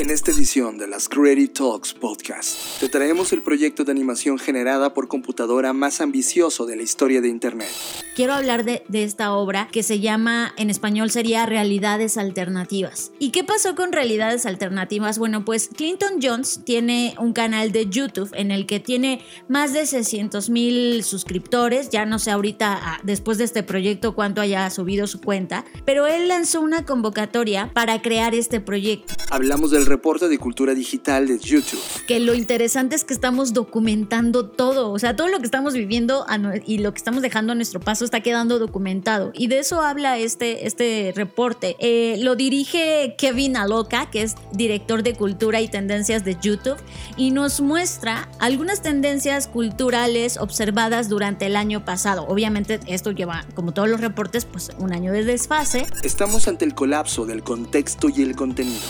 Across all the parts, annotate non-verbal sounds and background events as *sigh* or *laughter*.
En esta edición de las Creative Talks Podcast, te traemos el proyecto de animación generada por computadora más ambicioso de la historia de Internet. Quiero hablar de, de, esta obra que se llama, en español sería Realidades Alternativas. ¿Y qué pasó con Realidades Alternativas? Bueno, pues Clinton Jones tiene un canal de YouTube en el que tiene más de 600 mil suscriptores. Ya no sé ahorita, ah, después de este proyecto, cuánto haya subido su cuenta, pero él lanzó una convocatoria para crear este proyecto. Hablamos del reporte de cultura digital de YouTube. Que lo interesante es que estamos documentando todo, o sea, todo lo que estamos viviendo y lo que estamos dejando a nuestro paso está quedando documentado. Y de eso habla este, este reporte. Eh, lo dirige Kevin Aloka, que es director de cultura y tendencias de YouTube, y nos muestra algunas tendencias culturales observadas durante el año pasado. Obviamente esto lleva, como todos los reportes, pues un año de desfase. Estamos ante el colapso del contexto y el contenido.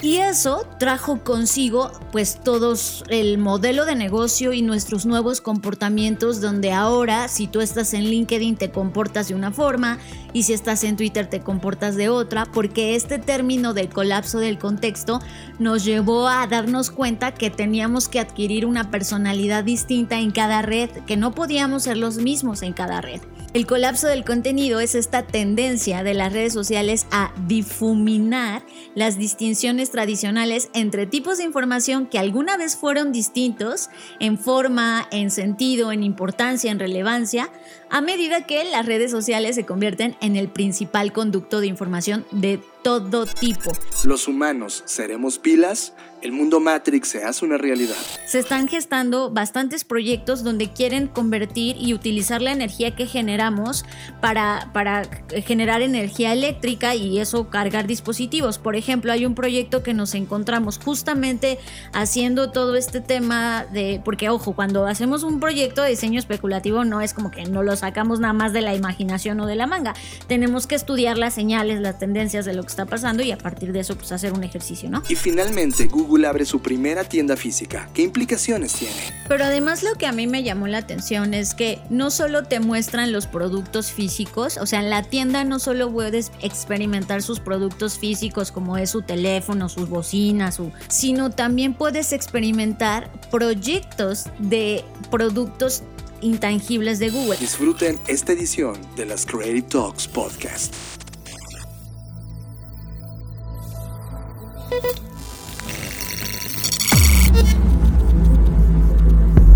Y eso trajo consigo pues todos el modelo de negocio y nuestros nuevos comportamientos donde ahora si tú estás en LinkedIn te comportas de una forma y si estás en Twitter te comportas de otra porque este término del colapso del contexto nos llevó a darnos cuenta que teníamos que adquirir una personalidad distinta en cada red, que no podíamos ser los mismos en cada red. El colapso del contenido es esta tendencia de las redes sociales a difuminar las distinciones tradicionales entre tipos de información que alguna vez fueron distintos en forma, en sentido, en importancia, en relevancia, a medida que las redes sociales se convierten en el principal conducto de información de todo tipo. Los humanos seremos pilas el mundo Matrix se hace una realidad. Se están gestando bastantes proyectos donde quieren convertir y utilizar la energía que generamos para, para generar energía eléctrica y eso cargar dispositivos. Por ejemplo, hay un proyecto que nos encontramos justamente haciendo todo este tema de, porque ojo, cuando hacemos un proyecto de diseño especulativo no es como que no lo sacamos nada más de la imaginación o de la manga. Tenemos que estudiar las señales, las tendencias de lo que está pasando y a partir de eso pues hacer un ejercicio, ¿no? Y finalmente Google Google abre su primera tienda física. ¿Qué implicaciones tiene? Pero además lo que a mí me llamó la atención es que no solo te muestran los productos físicos, o sea, en la tienda no solo puedes experimentar sus productos físicos como es su teléfono, sus bocinas, sino también puedes experimentar proyectos de productos intangibles de Google. Disfruten esta edición de las Creative Talks Podcast.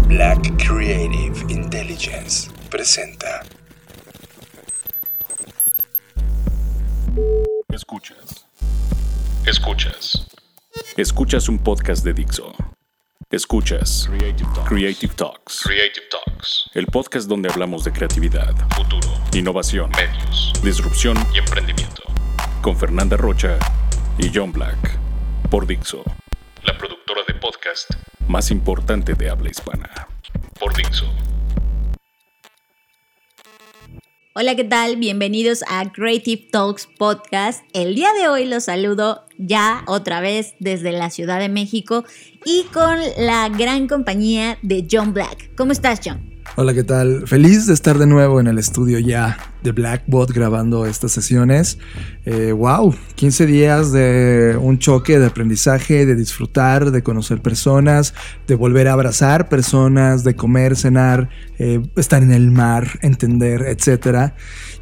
Black Creative Intelligence presenta. Escuchas. Escuchas. Escuchas un podcast de Dixo. Escuchas Creative Talks. Creative Talks. El podcast donde hablamos de creatividad, futuro, innovación, medios, disrupción y emprendimiento. Con Fernanda Rocha y John Black. Por Dixo. La productora de podcast más importante de habla hispana. Por Dixo. Hola, ¿qué tal? Bienvenidos a Creative Talks Podcast. El día de hoy los saludo ya otra vez desde la Ciudad de México y con la gran compañía de John Black. ¿Cómo estás, John? Hola, ¿qué tal? Feliz de estar de nuevo en el estudio ya de Blackbot grabando estas sesiones. Eh, wow, 15 días de un choque de aprendizaje, de disfrutar, de conocer personas, de volver a abrazar personas, de comer, cenar, eh, estar en el mar, entender, etc.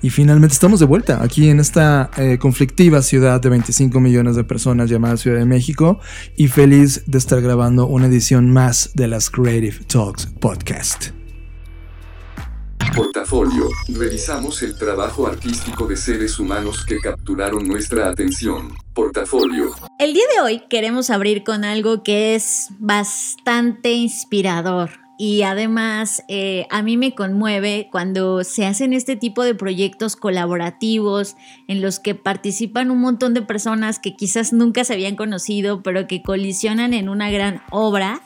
Y finalmente estamos de vuelta aquí en esta eh, conflictiva ciudad de 25 millones de personas llamada Ciudad de México y feliz de estar grabando una edición más de las Creative Talks Podcast. Portafolio. Revisamos el trabajo artístico de seres humanos que capturaron nuestra atención. Portafolio. El día de hoy queremos abrir con algo que es bastante inspirador. Y además eh, a mí me conmueve cuando se hacen este tipo de proyectos colaborativos en los que participan un montón de personas que quizás nunca se habían conocido, pero que colisionan en una gran obra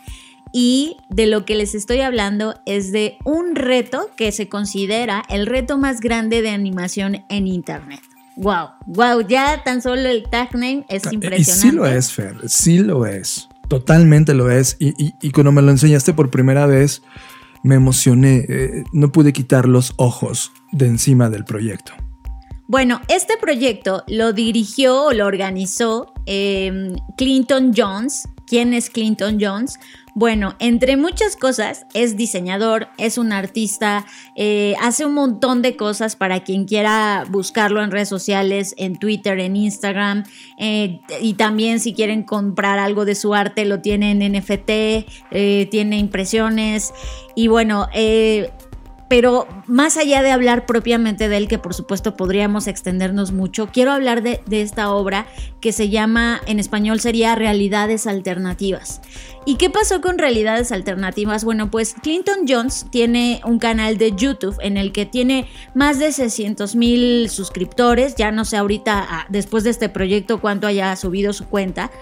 y de lo que les estoy hablando es de un reto que se considera el reto más grande de animación en Internet. Wow, wow, ya tan solo el tag name es impresionante. Y sí lo es, Fer, sí lo es, totalmente lo es. Y, cuando me lo enseñaste por primera vez, me emocioné, eh, no pude quitar los ojos de encima del proyecto. Bueno, este proyecto lo dirigió o lo organizó em, Clinton Jones. ¿Quién es Clinton Jones? Bueno, entre muchas cosas, es diseñador, es un artista, eh, hace un montón de cosas para quien quiera buscarlo en redes sociales, en Twitter, en Instagram, eh, y también si quieren comprar algo de su arte, lo tiene en NFT, eh, tiene impresiones, y bueno, pero más allá de hablar propiamente de él, que por supuesto podríamos extendernos mucho, quiero hablar de, esta obra que se llama, en español sería Realidades Alternativas. ¿Y qué pasó con Realidades Alternativas? Bueno, pues Clinton Jones tiene un canal de YouTube en el que tiene más de 600 mil suscriptores, ya no sé ahorita, ah, después de este proyecto, cuánto haya subido su cuenta,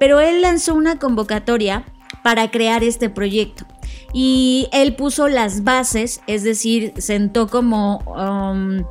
pero él lanzó una convocatoria para crear este proyecto y él puso las bases, es decir, sentó como... Um,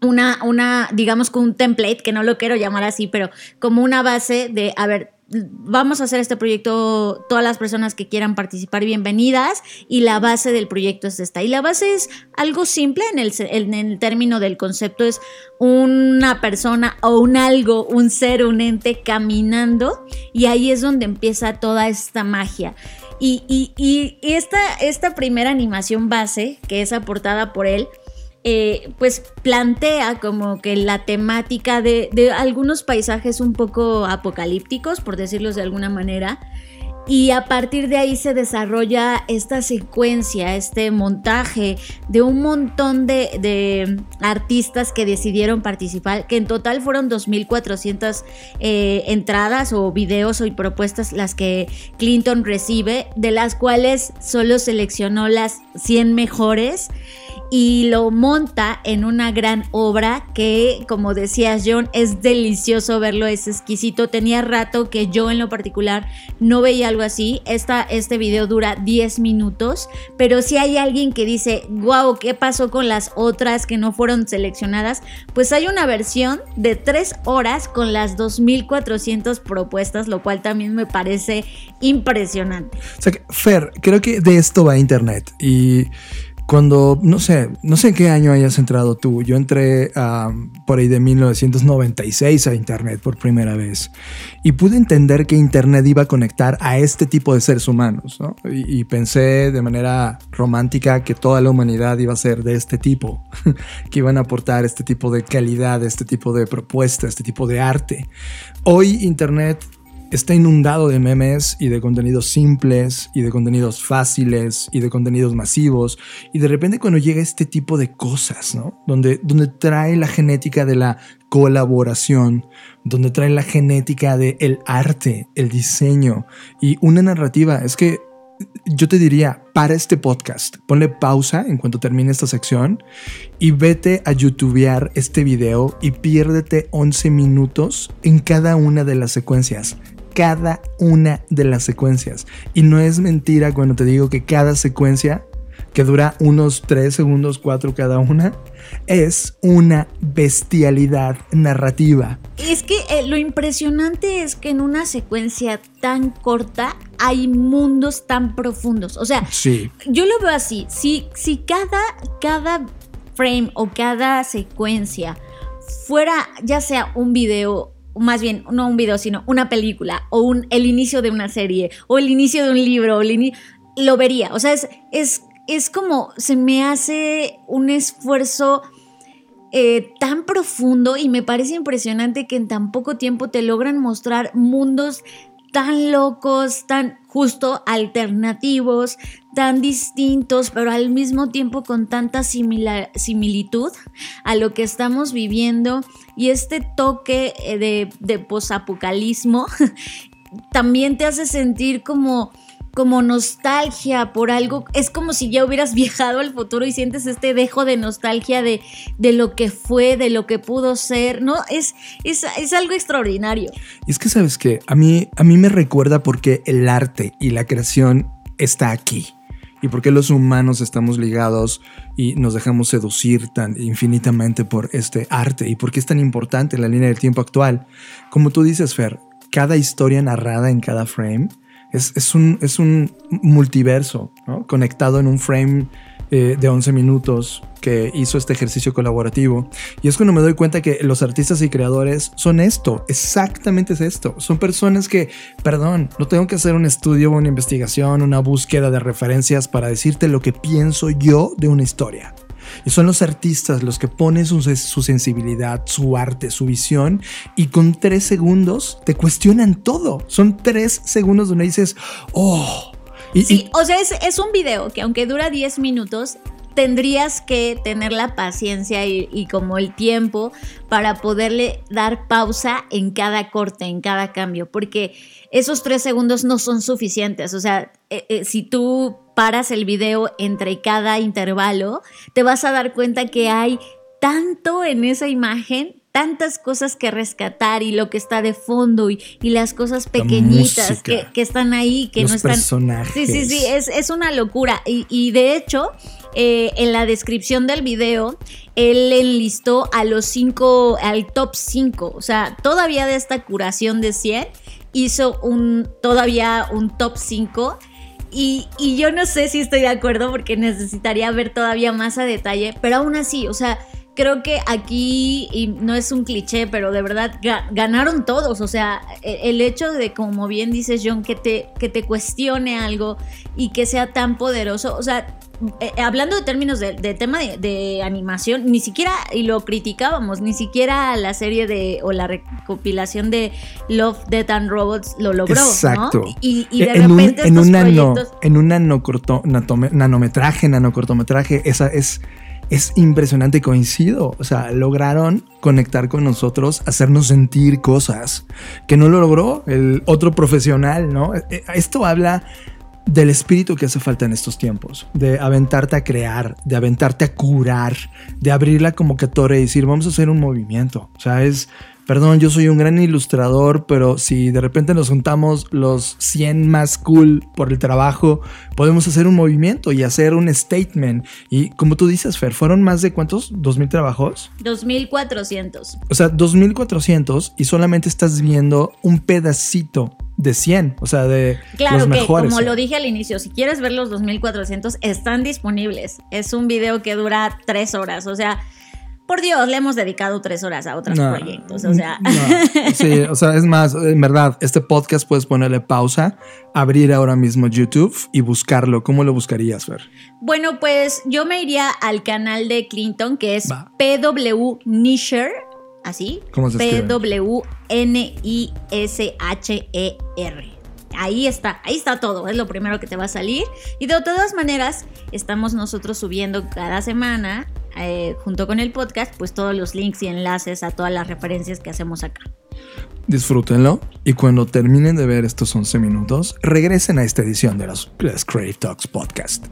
una, una, digamos, con un template, que no lo quiero llamar así, pero como una base de, a ver, vamos a hacer este proyecto, todas las personas que quieran participar, bienvenidas, y la base del proyecto es esta. Y la base es algo simple en el, en el término del concepto, es una persona o un algo, un ser, un ente caminando, y ahí es donde empieza toda esta magia. Y, esta, esta primera animación base, que es aportada por él, eh, pues plantea como que la temática de, de, algunos paisajes un poco apocalípticos, por decirlos de alguna manera, y a partir de ahí se desarrolla esta secuencia, este montaje de un montón de, artistas que decidieron participar, que en total fueron 2.400 eh, entradas o videos o propuestas las que Clinton recibe, de las cuales solo seleccionó las 100 mejores y lo monta en una gran obra que, como decías John, es delicioso verlo, es exquisito. Tenía rato que yo en lo particular no veía algo así. Esta, este video dura 10 minutos, pero si hay alguien que dice, wow, ¿qué pasó con las otras que no fueron seleccionadas? Pues hay una versión de 3 horas con las 2.400 propuestas, lo cual también me parece impresionante. O sea, Fer, creo que de esto va Internet y cuando, no sé, no sé en qué año hayas entrado tú. Yo entré por ahí de 1996 a Internet por primera vez y pude entender que Internet iba a conectar a este tipo de seres humanos, ¿no? y, pensé de manera romántica que toda la humanidad iba a ser de este tipo, *laughs* que iban a aportar este tipo de calidad, este tipo de propuesta, este tipo de arte. Hoy Internet está inundado de memes y de contenidos simples y de contenidos fáciles y de contenidos masivos. Y de repente cuando llega este tipo de cosas, ¿no? Donde, donde trae la genética de la colaboración, donde trae la genética del el arte, el diseño y una narrativa, es que yo te diría, para este podcast, ponle pausa en cuanto termine esta sección y vete a youtubear este video y piérdete 11 minutos en cada una de las secuencias cada una de las secuencias. Y no es mentira cuando te digo que cada secuencia, que dura unos 3 segundos, 4 cada una, es una bestialidad narrativa. Es que eh, lo impresionante es que en una secuencia tan corta hay mundos tan profundos. O sea, sí. yo lo veo así. Si, si cada, cada frame o cada secuencia fuera ya sea un video más bien, no un video, sino una película, o un, el inicio de una serie, o el inicio de un libro, lo vería. O sea, es, es, es como, se me hace un esfuerzo eh, tan profundo y me parece impresionante que en tan poco tiempo te logran mostrar mundos tan locos, tan justo alternativos, tan distintos, pero al mismo tiempo con tanta similitud a lo que estamos viviendo y este toque eh, de, de posapocalismo *laughs* también te hace sentir como como nostalgia por algo. Es como si ya hubieras *laughs* viajado al futuro y sientes este dejo de nostalgia de, de lo que fue, de lo que pudo ser. No, es, es, es algo extraordinario. Y es que, ¿sabes que A mí, a mí me recuerda porque el arte y la creación está aquí. Y porque los humanos estamos ligados y nos dejamos seducir tan infinitamente por este arte y por qué es tan importante en la línea del tiempo actual. Como tú dices, Fer, cada historia narrada en cada frame es, un, es un multiverso conectado en un frame eh, de 11 minutos que hizo este ejercicio colaborativo. Y es cuando me doy cuenta que los artistas y creadores son esto, exactamente es esto. Son personas que, perdón, no tengo que hacer un estudio, una investigación, una búsqueda de referencias para decirte lo que pienso yo de una historia. Y son los artistas los que ponen su, su, sensibilidad, su arte, su visión y con tres segundos te cuestionan todo. Son tres segundos donde dices, oh. Y, sí, o sea, es, es, un video que aunque dura 10 minutos, tendrías que tener la paciencia y, como el tiempo para poderle dar pausa en cada corte, en cada cambio, porque esos tres segundos no son suficientes. O sea, eh, eh, si tú paras el video entre cada intervalo, te vas a dar cuenta que hay tanto en esa imagen tantas cosas que rescatar y lo que está de fondo y, las cosas pequeñitas que, están ahí, que no están. Personajes. Sí, sí, sí, es, es una locura. Y, y de hecho, eh, en la descripción del video, él enlistó a los cinco, al top 5. O sea, todavía de esta curación de 100, hizo un, todavía un top 5. Y, y, yo no sé si estoy de acuerdo porque necesitaría ver todavía más a detalle, pero aún así, o sea, creo que aquí, y no es un cliché, pero de verdad ganaron todos. O sea, e, el hecho de, como bien dices, John, que te, que te cuestione algo y que sea tan poderoso, o sea, eh, eh, hablando de términos de, tema de, animación, ni siquiera, y lo criticábamos, ni siquiera la serie de, o la recopilación de Love, Death and Robots lo logró. Exacto. Y, de en repente un, en, un en un nanometraje, nanocortometraje, esa es, es impresionante, coincido. O sea, lograron conectar con nosotros, hacernos sentir cosas que no lo logró el otro profesional, ¿no? Eh, esto habla del espíritu que hace falta en estos tiempos, de aventarte a crear, de aventarte a curar, de abrir la convocatoria y decir, vamos a hacer un movimiento. O sea, es, perdón, yo soy un gran ilustrador, pero si de repente nos juntamos los 100 más cool por el trabajo, podemos hacer un movimiento y hacer un statement. Y como tú dices, Fer, ¿fueron más de cuántos? ¿2.000 trabajos? 2.400. O sea, 2.400 y solamente estás viendo un pedacito de 100, o sea, de claro los mejores. que, como lo dije al inicio, si quieres ver los 2400, están disponibles. Es un video que dura tres horas, o sea, por Dios, le hemos dedicado tres horas a otros proyectos, o sea. Sí, o sea, es más, en verdad, este podcast puedes ponerle pausa, abrir ahora mismo YouTube y buscarlo. ¿Cómo lo buscarías, Fer? Bueno, pues yo me iría al canal de Clinton, que es PW Nisher así. ¿Cómo se P-W-N-I-S-H-E-R. Ahí está, ahí está todo, es lo primero que te va a salir. Y de todas maneras, estamos nosotros subiendo cada semana, eh, junto con el podcast, pues todos los links y enlaces a todas las referencias que hacemos acá. Disfrútenlo y cuando terminen de ver estos 11 minutos, regresen a esta edición de los Creative Talks Podcast.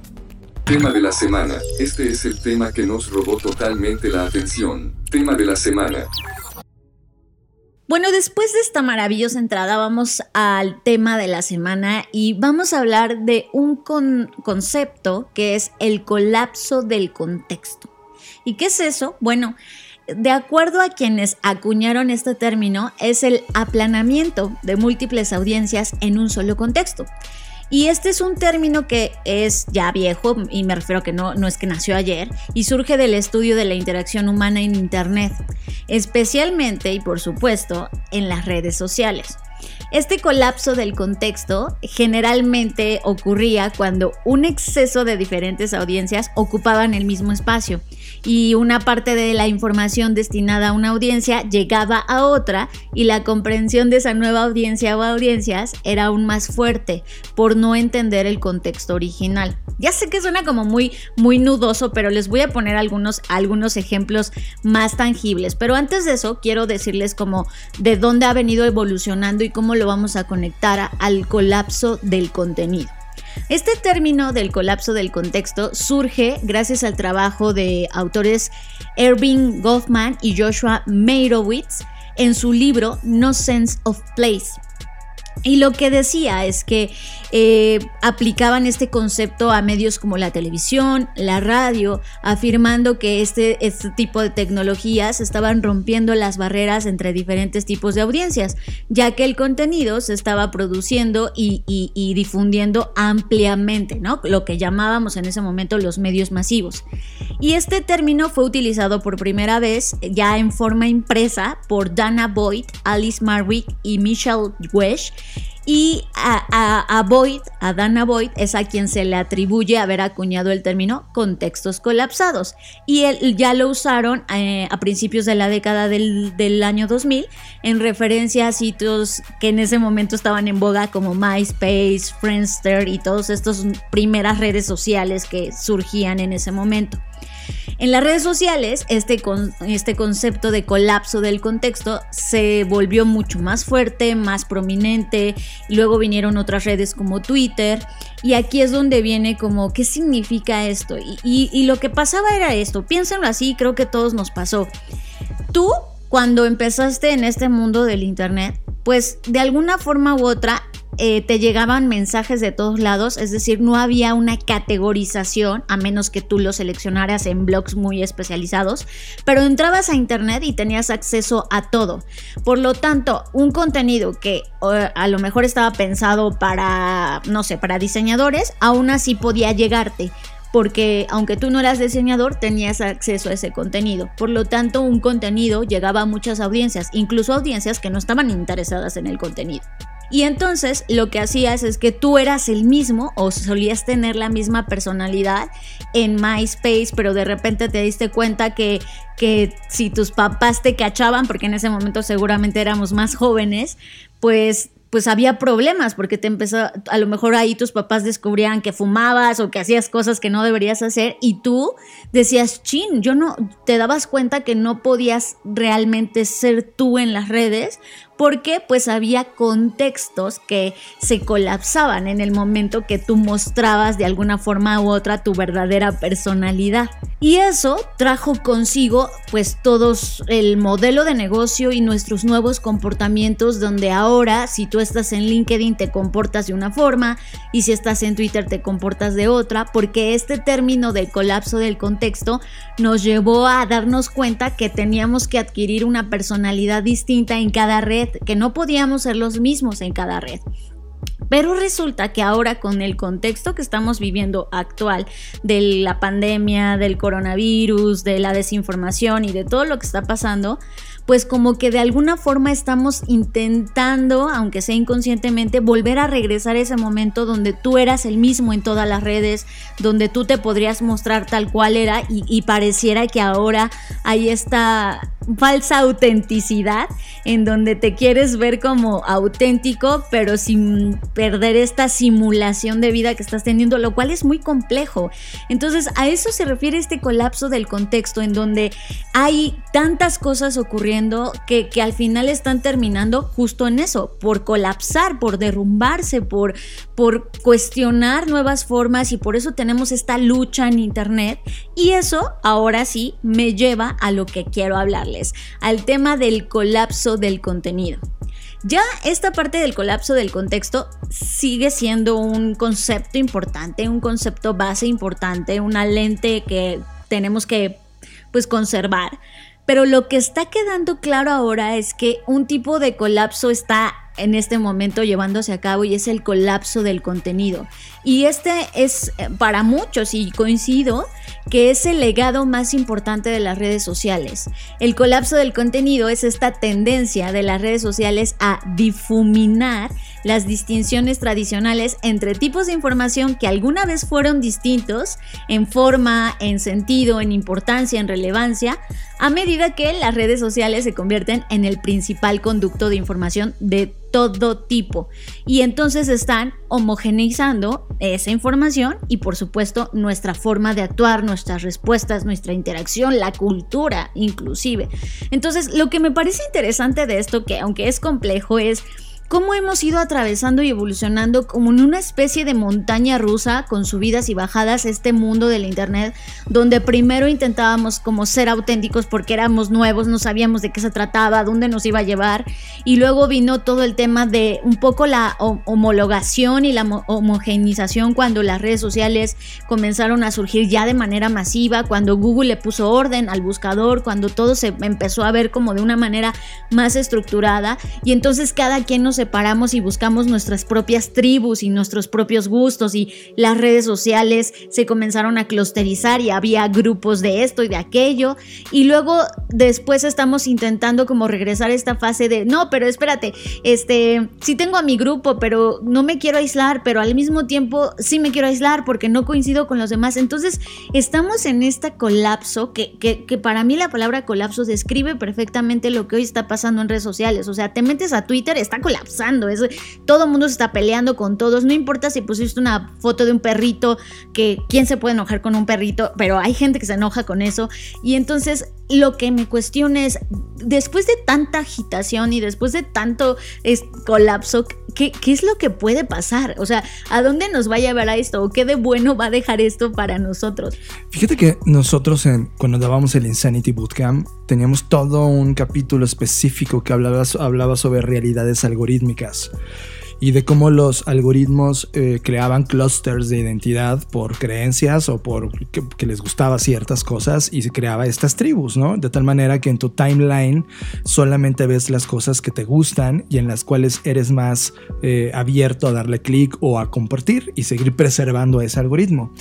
Tema de la semana. Este es el tema que nos robó totalmente la atención. Tema de la semana. Bueno, después de esta maravillosa entrada vamos al tema de la semana y vamos a hablar de un concepto que es el colapso del contexto. ¿Y qué es eso? Bueno, de acuerdo a quienes acuñaron este término, es el aplanamiento de múltiples audiencias en un solo contexto. Y este es un término que es ya viejo, y me refiero a que no, no es que nació ayer, y surge del estudio de la interacción humana en Internet, especialmente y por supuesto en las redes sociales. Este colapso del contexto generalmente ocurría cuando un exceso de diferentes audiencias ocupaban el mismo espacio y una parte de la información destinada a una audiencia llegaba a otra y la comprensión de esa nueva audiencia o audiencias era aún más fuerte por no entender el contexto original. Ya sé que suena como muy muy nudoso, pero les voy a poner algunos algunos ejemplos más tangibles, pero antes de eso quiero decirles como de dónde ha venido evolucionando y cómo lo vamos a conectar al colapso del contenido. Este término del colapso del contexto surge gracias al trabajo de autores Erving Goffman y Joshua Meirowitz en su libro No Sense of Place. Y lo que decía es que eh, aplicaban este concepto a medios como la televisión, la radio, afirmando que este, este tipo de tecnologías estaban rompiendo las barreras entre diferentes tipos de audiencias, ya que el contenido se estaba produciendo y, difundiendo ampliamente, ¿no? Lo que llamábamos en ese momento los medios masivos. Y este término fue utilizado por primera vez ya en forma impresa por Dana Boyd, Alice Marwick y Michelle Wesh y a, Boyd, a Dana Boyd, es a quien se le atribuye haber acuñado el término contextos colapsados. Y él, ya lo usaron eh, a principios de la década del, del, año 2000 en referencia a sitios que en ese momento estaban en boga como MySpace, Friendster y todas estas primeras redes sociales que surgían en ese momento. En las redes sociales, este, este concepto de colapso del contexto se volvió mucho más fuerte, más prominente, y luego vinieron otras redes como Twitter, y aquí es donde viene como, ¿qué significa esto? Y, y lo que pasaba era esto, piénsenlo así, creo que todos nos pasó. Tú, cuando empezaste en este mundo del Internet, pues de alguna forma u otra eh, te llegaban mensajes de todos lados, es decir, no había una categorización, a menos que tú lo seleccionaras en blogs muy especializados, pero entrabas a internet y tenías acceso a todo. Por lo tanto, un contenido que a lo mejor estaba pensado para, no sé, para diseñadores, aún así podía llegarte porque aunque tú no eras diseñador, tenías acceso a ese contenido. Por lo tanto, un contenido llegaba a muchas audiencias, incluso audiencias que no estaban interesadas en el contenido. Y entonces lo que hacías es que tú eras el mismo o solías tener la misma personalidad en MySpace, pero de repente te diste cuenta que, que si tus papás te cachaban, porque en ese momento seguramente éramos más jóvenes, pues pues había problemas porque te empezó, a lo mejor ahí tus papás descubrían que fumabas o que hacías cosas que no deberías hacer y tú decías, chin, yo no, te dabas cuenta que no podías realmente ser tú en las redes porque pues había contextos que se colapsaban en el momento que tú mostrabas de alguna forma u otra tu verdadera personalidad. Y eso trajo consigo pues todos el modelo de negocio y nuestros nuevos comportamientos donde ahora si tú estás en LinkedIn te comportas de una forma y si estás en Twitter te comportas de otra porque este término del colapso del contexto nos llevó a darnos cuenta que teníamos que adquirir una personalidad distinta en cada red que no podíamos ser los mismos en cada red. Pero resulta que ahora con el contexto que estamos viviendo actual de la pandemia, del coronavirus, de la desinformación y de todo lo que está pasando, pues como que de alguna forma estamos intentando, aunque sea inconscientemente, volver a regresar a ese momento donde tú eras el mismo en todas las redes, donde tú te podrías mostrar tal cual era y, pareciera que ahora hay esta falsa autenticidad en donde te quieres ver como auténtico, pero sin perder esta simulación de vida que estás teniendo, lo cual es muy complejo. Entonces, a eso se refiere este colapso del contexto en donde hay tantas cosas ocurriendo que, al final están terminando justo en eso, por colapsar, por derrumbarse, por, por cuestionar nuevas formas y por eso tenemos esta lucha en Internet. Y eso ahora sí me lleva a lo que quiero hablarles, al tema del colapso del contenido. Ya esta parte del colapso del contexto sigue siendo un concepto importante, un concepto base importante, una lente que tenemos que pues conservar. Pero lo que está quedando claro ahora es que un tipo de colapso está en este momento llevándose a cabo y es el colapso del contenido. Y este es eh, para muchos, y coincido, que es el legado más importante de las redes sociales. El colapso del contenido es esta tendencia de las redes sociales a difuminar las distinciones tradicionales entre tipos de información que alguna vez fueron distintos en forma, en sentido, en importancia, en relevancia, a medida que las redes sociales se convierten en el principal conducto de información de todo tipo. Y entonces están homogeneizando esa información y por supuesto nuestra forma de actuar, nuestras respuestas, nuestra interacción, la cultura inclusive. Entonces lo que me parece interesante de esto, que aunque es complejo, es cómo hemos ido atravesando y evolucionando como en una especie de montaña rusa con subidas y bajadas este mundo del internet donde primero intentábamos como ser auténticos porque éramos nuevos, no sabíamos de qué se trataba, dónde nos iba a llevar y luego vino todo el tema de un poco la homologación y la homogenización cuando las redes sociales comenzaron a surgir ya de manera masiva, cuando Google le puso orden al buscador, cuando todo se empezó a ver como de una manera más estructurada. Y entonces cada quien nos separamos y buscamos nuestras propias tribus y nuestros propios gustos y las redes sociales se comenzaron a clusterizar y había grupos de esto y de aquello y luego después estamos intentando como regresar a esta fase de no, pero espérate, este, sí tengo a mi grupo, pero no me quiero aislar, pero al mismo tiempo sí me quiero aislar porque no coincido con los demás. Entonces estamos en este colapso que, que, para mí la palabra colapso describe perfectamente lo que hoy está pasando en redes sociales. O sea, te metes a Twitter, está Es, todo mundo se está peleando con todos. No importa si pusiste una foto de un perrito, que quién se puede enojar con un perrito, pero hay gente que se enoja con eso. Y entonces lo que me cuestiona es, después de tanta agitación y después de tanto colapso, ¿qué, ¿qué, es lo que puede pasar? O sea, ¿a dónde nos va a llevar a esto? ¿O qué de bueno va a dejar esto para nosotros? Fíjate que nosotros en, cuando dábamos el Insanity Bootcamp teníamos todo un capítulo específico que hablaba sobre realidades algorítmicas y de cómo los algoritmos eh, creaban clusters de identidad por creencias o por que, les gustaba ciertas cosas y se creaba estas tribus, ¿no? De tal manera que en tu timeline solamente ves las cosas que te gustan y en las cuales eres más eh, abierto a darle clic o a compartir y seguir preservando ese algoritmo.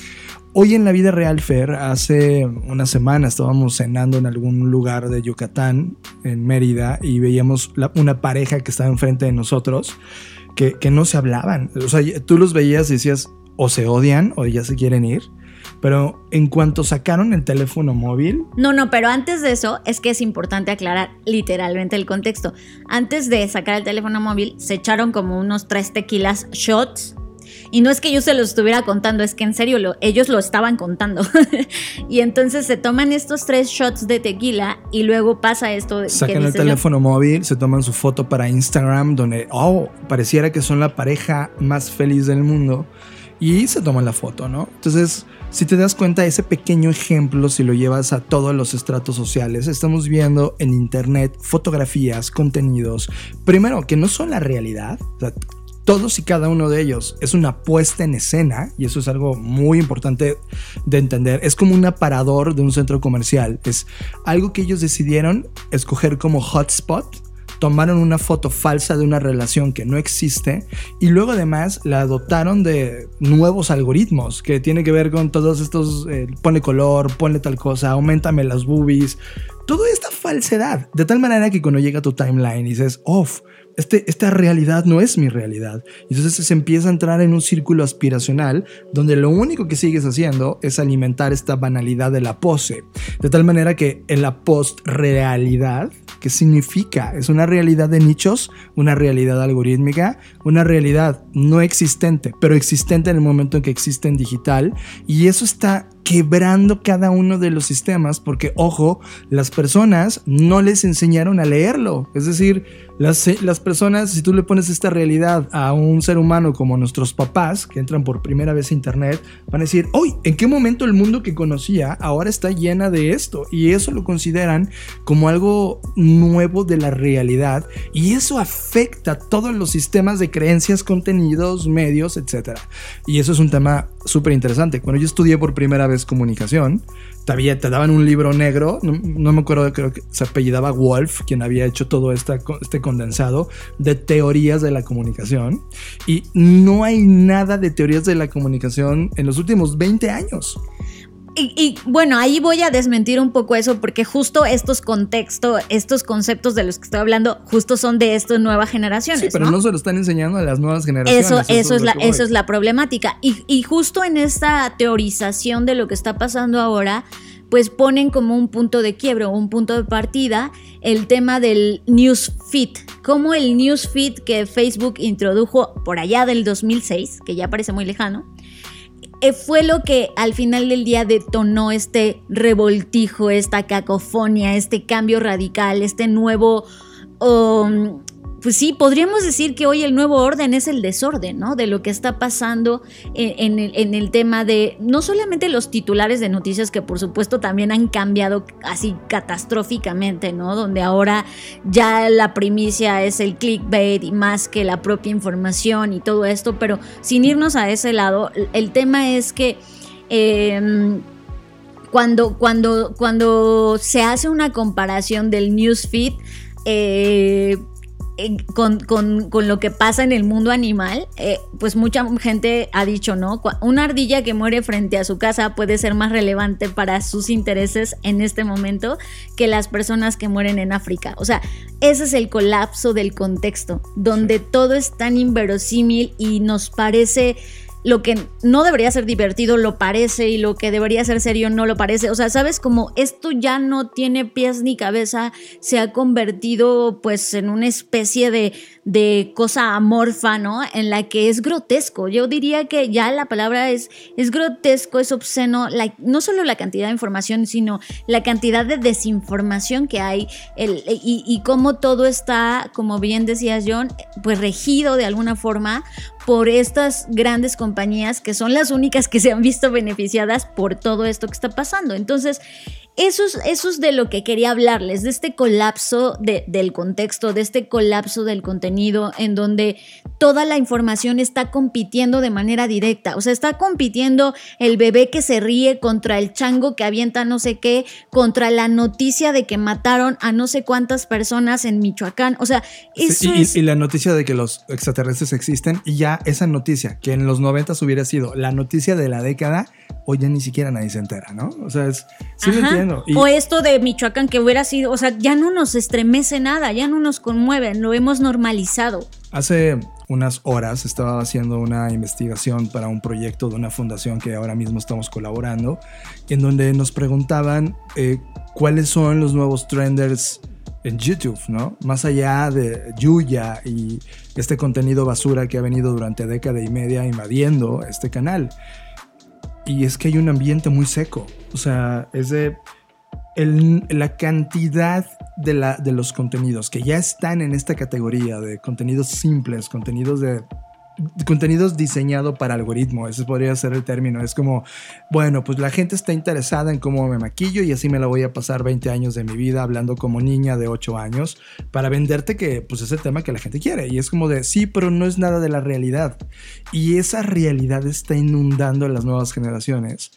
Hoy en la vida real, Fer, hace una semana estábamos cenando en algún lugar de Yucatán, en Mérida, y veíamos una pareja que estaba enfrente de nosotros que, no se hablaban. O sea, tú los veías y decías, o se odian o ya se quieren ir. Pero en cuanto sacaron el teléfono móvil... No, no, pero antes de eso es que es importante aclarar literalmente el contexto. Antes de sacar el teléfono móvil, se echaron como unos tres tequilas shots y no es que yo se lo estuviera contando, es que en serio lo, ellos lo estaban contando. *laughs* y entonces se toman estos tres shots de tequila y luego pasa esto. De, Sacan el teléfono móvil, se toman su foto para Instagram, donde, oh, pareciera que son la pareja más feliz del mundo. Y se toman la foto, ¿no? Entonces, si te das cuenta, ese pequeño ejemplo, si lo llevas a todos los estratos sociales, estamos viendo en Internet fotografías, contenidos, primero, que no son la realidad. O sea, todos y cada uno de ellos es una puesta en escena y eso es algo muy importante de entender. Es como un aparador de un centro comercial. Es algo que ellos decidieron escoger como hotspot. Tomaron una foto falsa de una relación que no existe y luego además la dotaron de nuevos algoritmos que tiene que ver con todos estos, eh, pone color, pone tal cosa, aumentame las boobies, toda esta falsedad. De tal manera que cuando llega tu timeline y dices, off, este, esta realidad no es mi realidad. Entonces se empieza a entrar en un círculo aspiracional donde lo único que sigues haciendo es alimentar esta banalidad de la pose. De tal manera que en la post-realidad, ¿qué significa? Es una realidad de nichos, una realidad algorítmica, una realidad no existente, pero existente en el momento en que existe en digital. Y eso está quebrando cada uno de los sistemas porque, ojo, las personas no les enseñaron a leerlo. Es decir, las, las, personas, si tú le pones esta realidad a un ser humano como nuestros papás, que entran por primera vez a Internet, van a decir, hoy, ¿en qué momento el mundo que conocía ahora está llena de esto? Y eso lo consideran como algo nuevo de la realidad. Y eso afecta todos los sistemas de creencias, contenidos, medios, etc. Y eso es un tema súper interesante. Cuando yo estudié por primera vez comunicación, te, te daban un libro negro, no, me acuerdo, creo que se apellidaba Wolf, quien había hecho todo este condensado de teorías de la comunicación. Y no hay nada de teorías de la comunicación en los últimos 20 años. Y, bueno, ahí voy a desmentir un poco eso porque justo estos contextos, estos conceptos de los que estoy hablando, justo son de estas nuevas generaciones. Sí, pero ¿no? se lo están enseñando a las nuevas generaciones. Eso, eso, es, la, eso es la problemática. Y, y justo en esta teorización de lo que está pasando ahora, pues ponen como un punto de quiebro, un punto de partida, el tema del newsfeed. Como el newsfeed que Facebook introdujo por allá del 2006, que ya parece muy lejano, fue lo que al final del día detonó este revoltijo, esta cacofonía, este cambio radical, este nuevo... Um, pues sí, podríamos decir que hoy el nuevo orden es el desorden, ¿no? De lo que está pasando en, el, tema de no solamente los titulares de noticias, que por supuesto también han cambiado así catastróficamente, ¿no? Donde ahora ya la primicia es el clickbait y más que la propia información y todo esto, pero sin irnos a ese lado, el tema es que... Em, cuando, cuando, cuando se hace una comparación del newsfeed, eh, con, lo que pasa en el mundo animal, eh, pues mucha gente ha dicho, ¿no? Una ardilla que muere frente a su casa puede ser más relevante para sus intereses en este momento que las personas que mueren en África. O sea, ese es el colapso del contexto, donde todo es tan inverosímil y nos parece lo que no debería ser divertido lo parece y lo que debería ser serio no lo parece. O sea, sabes, como esto ya no tiene pies ni cabeza, se ha convertido pues en una especie de, de cosa amorfa, ¿no? En la que es grotesco. Yo diría que ya la palabra es, es grotesco, es obsceno, no solo la cantidad de información, sino la cantidad de desinformación que hay el, y, y cómo todo está, como bien decías John, pues regido de alguna forma por estas grandes compañías que son las únicas que se han visto beneficiadas por todo esto que está pasando. Entonces, eso es, de lo que quería hablarles, de este colapso del contexto, de este colapso del contenido en donde toda la información está compitiendo de manera directa. O sea, está compitiendo el bebé que se ríe contra el chango que avienta no sé qué, contra la noticia de que mataron a no sé cuántas personas en Michoacán. O sea, eso y, es... y, la noticia de que los extraterrestres existen y ya esa noticia, que en los noventas hubiera sido la noticia de la década, hoy ya ni siquiera nadie se entera, ¿no? O sea, es, sí lo entiendo. O esto de Michoacán que hubiera sido, o sea, ya no nos estremece nada, ya no nos conmueve, lo hemos normalizado. Hace unas horas estaba haciendo una investigación para un proyecto de una fundación que ahora mismo estamos colaborando, en donde nos preguntaban eh, cuáles son los nuevos trenders en YouTube, ¿no? Más allá de Yuya y este contenido basura que ha venido durante década y media invadiendo este canal. Y es que hay un ambiente muy seco. O sea, es de la cantidad de, la, de los contenidos que ya están en esta categoría de contenidos simples, contenidos de contenidos diseñado para algoritmo, ese podría ser el término. Es como, bueno, pues la gente está interesada en cómo me maquillo y así me la voy a pasar 20 años de mi vida hablando como niña de 8 años para venderte que pues es el tema que la gente quiere. Y es como de, sí, pero no es nada de la realidad. Y esa realidad está inundando a las nuevas generaciones.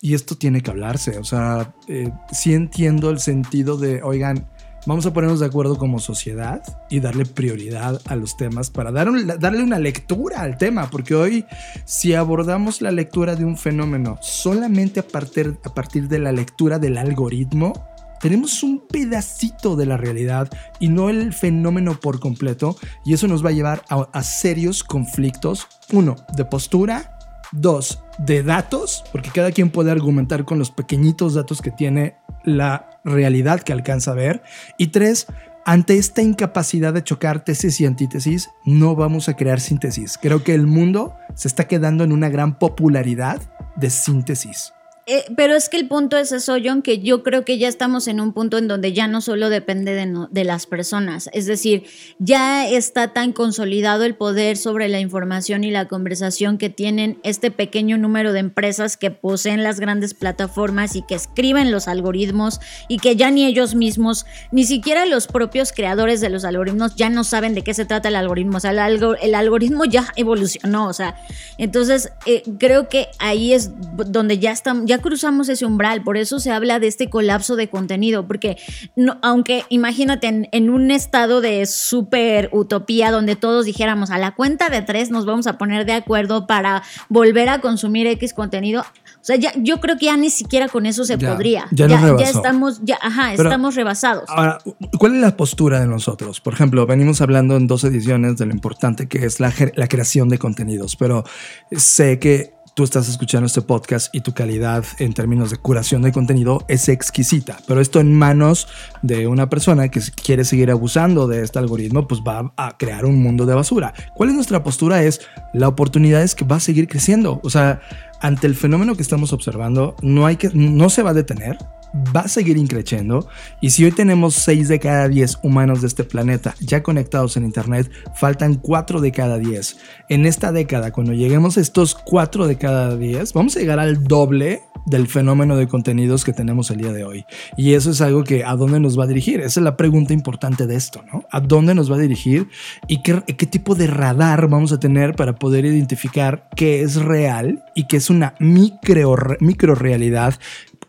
Y esto tiene que hablarse. O sea, eh, sí entiendo el sentido de, oigan, Vamos a ponernos de acuerdo como sociedad y darle prioridad a los temas para dar darle una lectura al tema, porque hoy si abordamos la lectura de un fenómeno solamente a partir, a partir de la lectura del algoritmo, tenemos un pedacito de la realidad y no el fenómeno por completo, y eso nos va a llevar a, a serios conflictos, uno, de postura, dos, de datos, porque cada quien puede argumentar con los pequeñitos datos que tiene la realidad que alcanza a ver. Y tres, ante esta incapacidad de chocar tesis y antítesis, no vamos a crear síntesis. Creo que el mundo se está quedando en una gran popularidad de síntesis. Eh, pero es que el punto es eso, John, que yo creo que ya estamos en un punto en donde ya no solo depende de, las personas, es decir, ya está tan consolidado el poder sobre la información y la conversación que tienen este pequeño número de empresas que poseen las grandes plataformas y que escriben los algoritmos y que ya ni ellos mismos, ni siquiera los propios creadores de los algoritmos ya no saben de qué se trata el algoritmo, o sea, el, el algoritmo ya evolucionó, o sea, entonces eh, creo que ahí es donde ya estamos cruzamos ese umbral, por eso se habla de este colapso de contenido, porque no, aunque imagínate en, un estado de súper utopía donde todos dijéramos a la cuenta de tres nos vamos a poner de acuerdo para volver a consumir X contenido, o sea, ya, yo creo que ya ni siquiera con eso se podría. Ya, ya, estamos, ya, ajá, estamos rebasados. Ahora, ¿cuál es la postura de nosotros? Por ejemplo, venimos hablando en dos ediciones de lo importante que es la, la creación de contenidos, pero sé que tú estás escuchando este podcast y tu calidad en términos de curación de contenido es exquisita. Pero esto en manos de una persona que quiere seguir abusando de este algoritmo, pues va a crear un mundo de basura. ¿Cuál es nuestra postura? Es la oportunidad es que va a seguir creciendo. O sea, ante el fenómeno que estamos observando, no, hay que, no se va a detener va a seguir increciendo y si hoy tenemos 6 de cada 10 humanos de este planeta ya conectados en Internet, faltan 4 de cada 10. En esta década, cuando lleguemos a estos 4 de cada 10, vamos a llegar al doble del fenómeno de contenidos que tenemos el día de hoy. Y eso es algo que a dónde nos va a dirigir. Esa es la pregunta importante de esto, ¿no? ¿A dónde nos va a dirigir y qué, qué tipo de radar vamos a tener para poder identificar qué es real y qué es una micro, micro realidad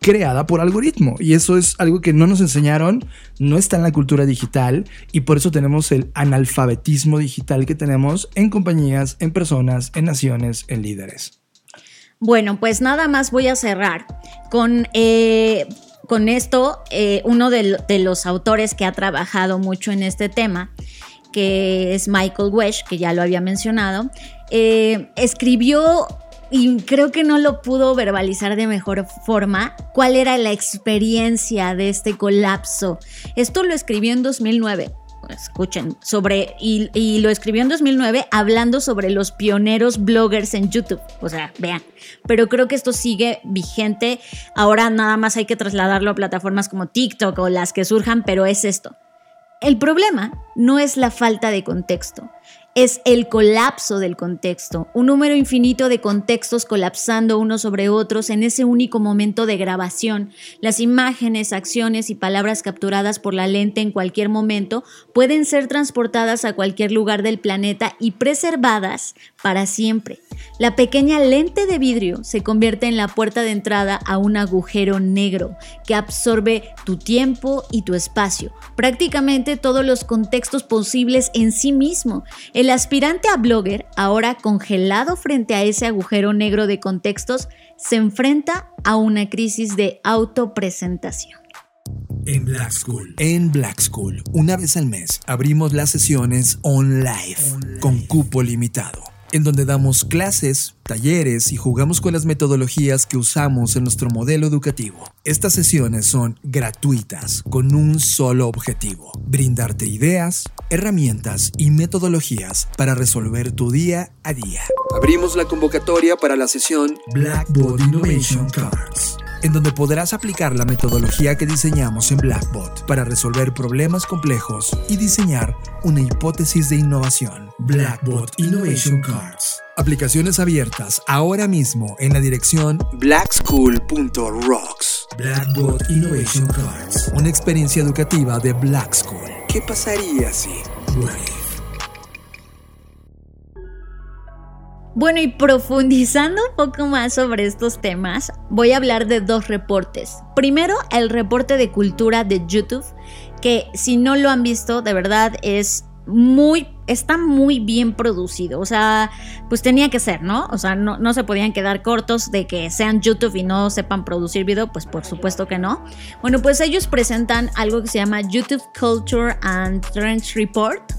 creada por algoritmo. Y eso es algo que no nos enseñaron, no está en la cultura digital y por eso tenemos el analfabetismo digital que tenemos en compañías, en personas, en naciones, en líderes. Bueno, pues nada más voy a cerrar con, eh, con esto. Eh, uno de, los autores que ha trabajado mucho en este tema, que es Michael Wesh, que ya lo había mencionado, eh, escribió y creo que no lo pudo verbalizar de mejor forma cuál era la experiencia de este colapso. Esto lo escribió en 2009 escuchen, sobre, y, lo escribió en 2009 hablando sobre los pioneros bloggers en YouTube. O sea, vean. Pero creo que esto sigue vigente. Ahora nada más hay que trasladarlo a plataformas como TikTok o las que surjan, pero es esto. El problema no es la falta de contexto, es el colapso del contexto, un número infinito de contextos colapsando unos sobre otros en ese único momento de grabación. Las imágenes, acciones y palabras capturadas por la lente en cualquier momento pueden ser transportadas a cualquier lugar del planeta y preservadas para siempre. La pequeña lente de vidrio se convierte en la puerta de entrada a un agujero negro que absorbe tu tiempo y tu espacio, prácticamente todos los contextos posibles en sí mismo. El aspirante a blogger, ahora congelado frente a ese agujero negro de contextos, se enfrenta a una crisis de autopresentación. En Black School. En Black School, una vez al mes, abrimos las sesiones online con cupo limitado en donde damos clases, talleres y jugamos con las metodologías que usamos en nuestro modelo educativo. Estas sesiones son gratuitas con un solo objetivo, brindarte ideas, herramientas y metodologías para resolver tu día a día. Abrimos la convocatoria para la sesión Blackboard Innovation Cards en donde podrás aplicar la metodología que diseñamos en Blackbot para resolver problemas complejos y diseñar una hipótesis de innovación. Blackbot Innovation Cards. Aplicaciones abiertas ahora mismo en la dirección blackschool.rocks. Blackbot Innovation Cards. Una experiencia educativa de Black School. ¿Qué pasaría si? Bueno, y profundizando un poco más sobre estos temas, voy a hablar de dos reportes. Primero, el reporte de cultura de YouTube, que si no lo han visto, de verdad es muy, está muy bien producido. O sea, pues tenía que ser, ¿no? O sea, no, no, se podían quedar cortos de que sean YouTube y no sepan producir video, pues por supuesto que no. Bueno, pues ellos presentan algo que se llama YouTube Culture and Trends Report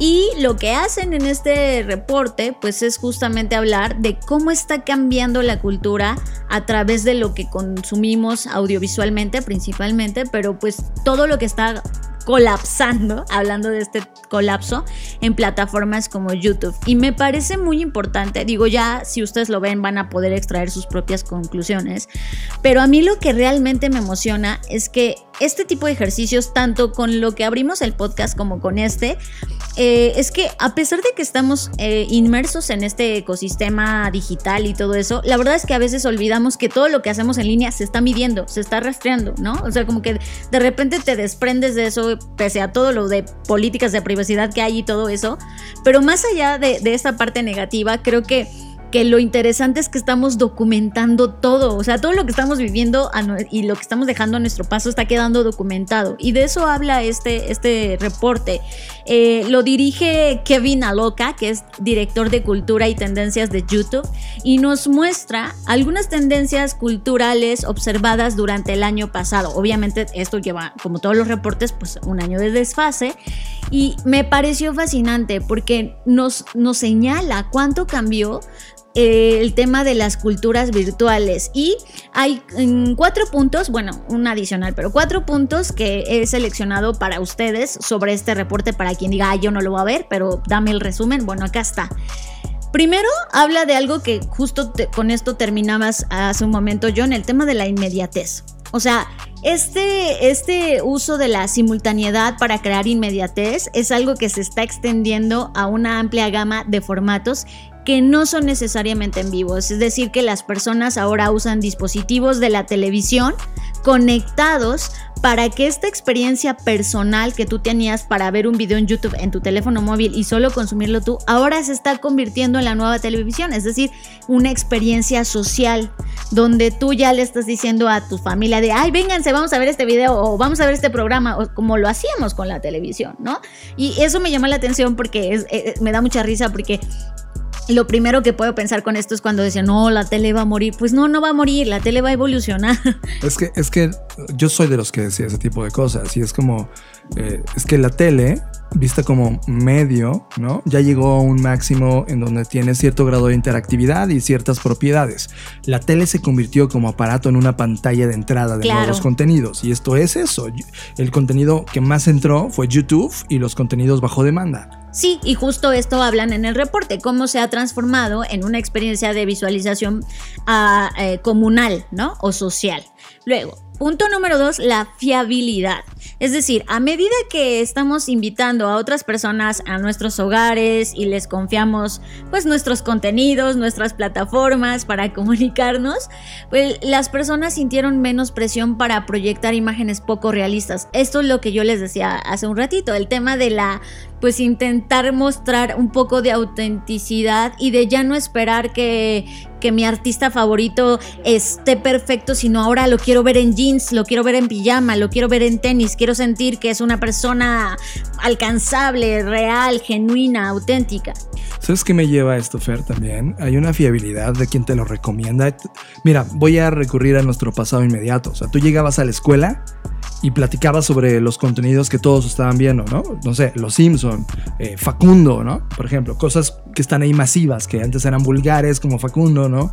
y lo que hacen en este reporte, pues es justamente hablar de cómo está cambiando la cultura a través de lo que consumimos audiovisualmente principalmente, pero pues todo lo que está colapsando, hablando de este colapso, en plataformas como YouTube. Y me parece muy importante, digo ya, si ustedes lo ven van a poder extraer sus propias conclusiones, pero a mí lo que realmente me emociona es que este tipo de ejercicios, tanto con lo que abrimos el podcast como con este, eh, es que a pesar de que estamos eh, inmersos en este ecosistema digital y todo eso, la verdad es que a veces olvidamos que todo lo que hacemos en línea se está midiendo, se está rastreando, ¿no? O sea, como que de repente te desprendes de eso, pese a todo lo de políticas de privacidad que hay y todo eso. Pero más allá de, de esta parte negativa, creo que que lo interesante es que estamos documentando todo, o sea, todo lo que estamos viviendo y lo que estamos dejando a nuestro paso está quedando documentado. Y de eso habla este, este reporte. Eh, lo dirige Kevin Aloka, que es director de cultura y tendencias de YouTube, y nos muestra algunas tendencias culturales observadas durante el año pasado. Obviamente esto lleva, como todos los reportes, pues un año de desfase. Y me pareció fascinante porque nos, nos señala cuánto cambió eh, el tema de las culturas virtuales. Y hay mm, cuatro puntos, bueno, un adicional, pero cuatro puntos que he seleccionado para ustedes sobre este reporte para quien diga, yo no lo voy a ver, pero dame el resumen. Bueno, acá está. Primero, habla de algo que justo con esto terminabas hace un momento, John, el tema de la inmediatez. O sea, este, este uso de la simultaneidad para crear inmediatez es algo que se está extendiendo a una amplia gama de formatos que no son necesariamente en vivo. Es decir, que las personas ahora usan dispositivos de la televisión conectados para que esta experiencia personal que tú tenías para ver un video en YouTube en tu teléfono móvil y solo consumirlo tú, ahora se está convirtiendo en la nueva televisión, es decir, una experiencia social donde tú ya le estás diciendo a tu familia de, ay, vénganse, vamos a ver este video o vamos a ver este programa, o como lo hacíamos con la televisión, ¿no? Y eso me llama la atención porque es, eh, me da mucha risa porque lo primero que puedo pensar con esto es cuando decían, no, la tele va a morir. Pues no, no va a morir, la tele va a evolucionar. *laughs* Es que, es que yo soy de los que decía ese tipo de cosas y es como, eh, es que la tele, vista como medio, ¿no? Ya llegó a un máximo en donde tiene cierto grado de interactividad y ciertas propiedades. La tele se convirtió como aparato en una pantalla de entrada de nuevos contenidos y esto es eso. El contenido que más entró fue YouTube y los contenidos bajo demanda. Sí, y justo esto hablan en el reporte, cómo se ha transformado en una experiencia de visualización ah, eh, comunal, ¿no? O social. Luego, punto número dos, la fiabilidad. Es decir, a medida que estamos invitando a otras personas a nuestros hogares y les confiamos pues nuestros contenidos, nuestras plataformas para *laughs* comunicarnos, pues las personas sintieron menos presión para proyectar imágenes poco realistas. Esto es lo que yo les decía hace un ratito, el tema de la pues intentar mostrar un poco de autenticidad y de ya no esperar que, que mi artista favorito esté perfecto, sino ahora lo quiero ver en jeans, lo quiero ver en pijama, lo quiero ver en tenis, quiero sentir que es una persona alcanzable, real, genuina, auténtica. ¿Sabes qué me lleva esto, Fer, también? Hay una fiabilidad de quien te lo recomienda. Mira, voy a recurrir a nuestro pasado inmediato. O sea, tú llegabas a la escuela y platicaba sobre los contenidos que todos estaban viendo, ¿no? No sé, Los Simpson, eh, Facundo, ¿no? Por ejemplo, cosas que están ahí masivas, que antes eran vulgares como Facundo, ¿no?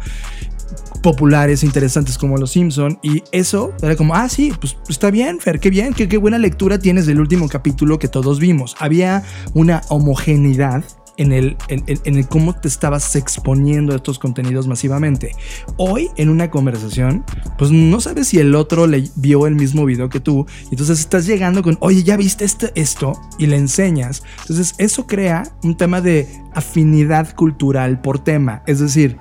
populares, interesantes como Los Simpson y eso era como, ah, sí, pues está bien, Fer, qué bien, qué, qué buena lectura tienes del último capítulo que todos vimos. Había una homogeneidad en el, en, el cómo te estabas exponiendo a estos contenidos masivamente. Hoy, en una conversación, pues no sabes si el otro le vio el mismo video que tú. Entonces estás llegando con, oye, ¿ya viste este, esto? Y le enseñas. Entonces eso crea un tema de afinidad cultural por tema. Es decir,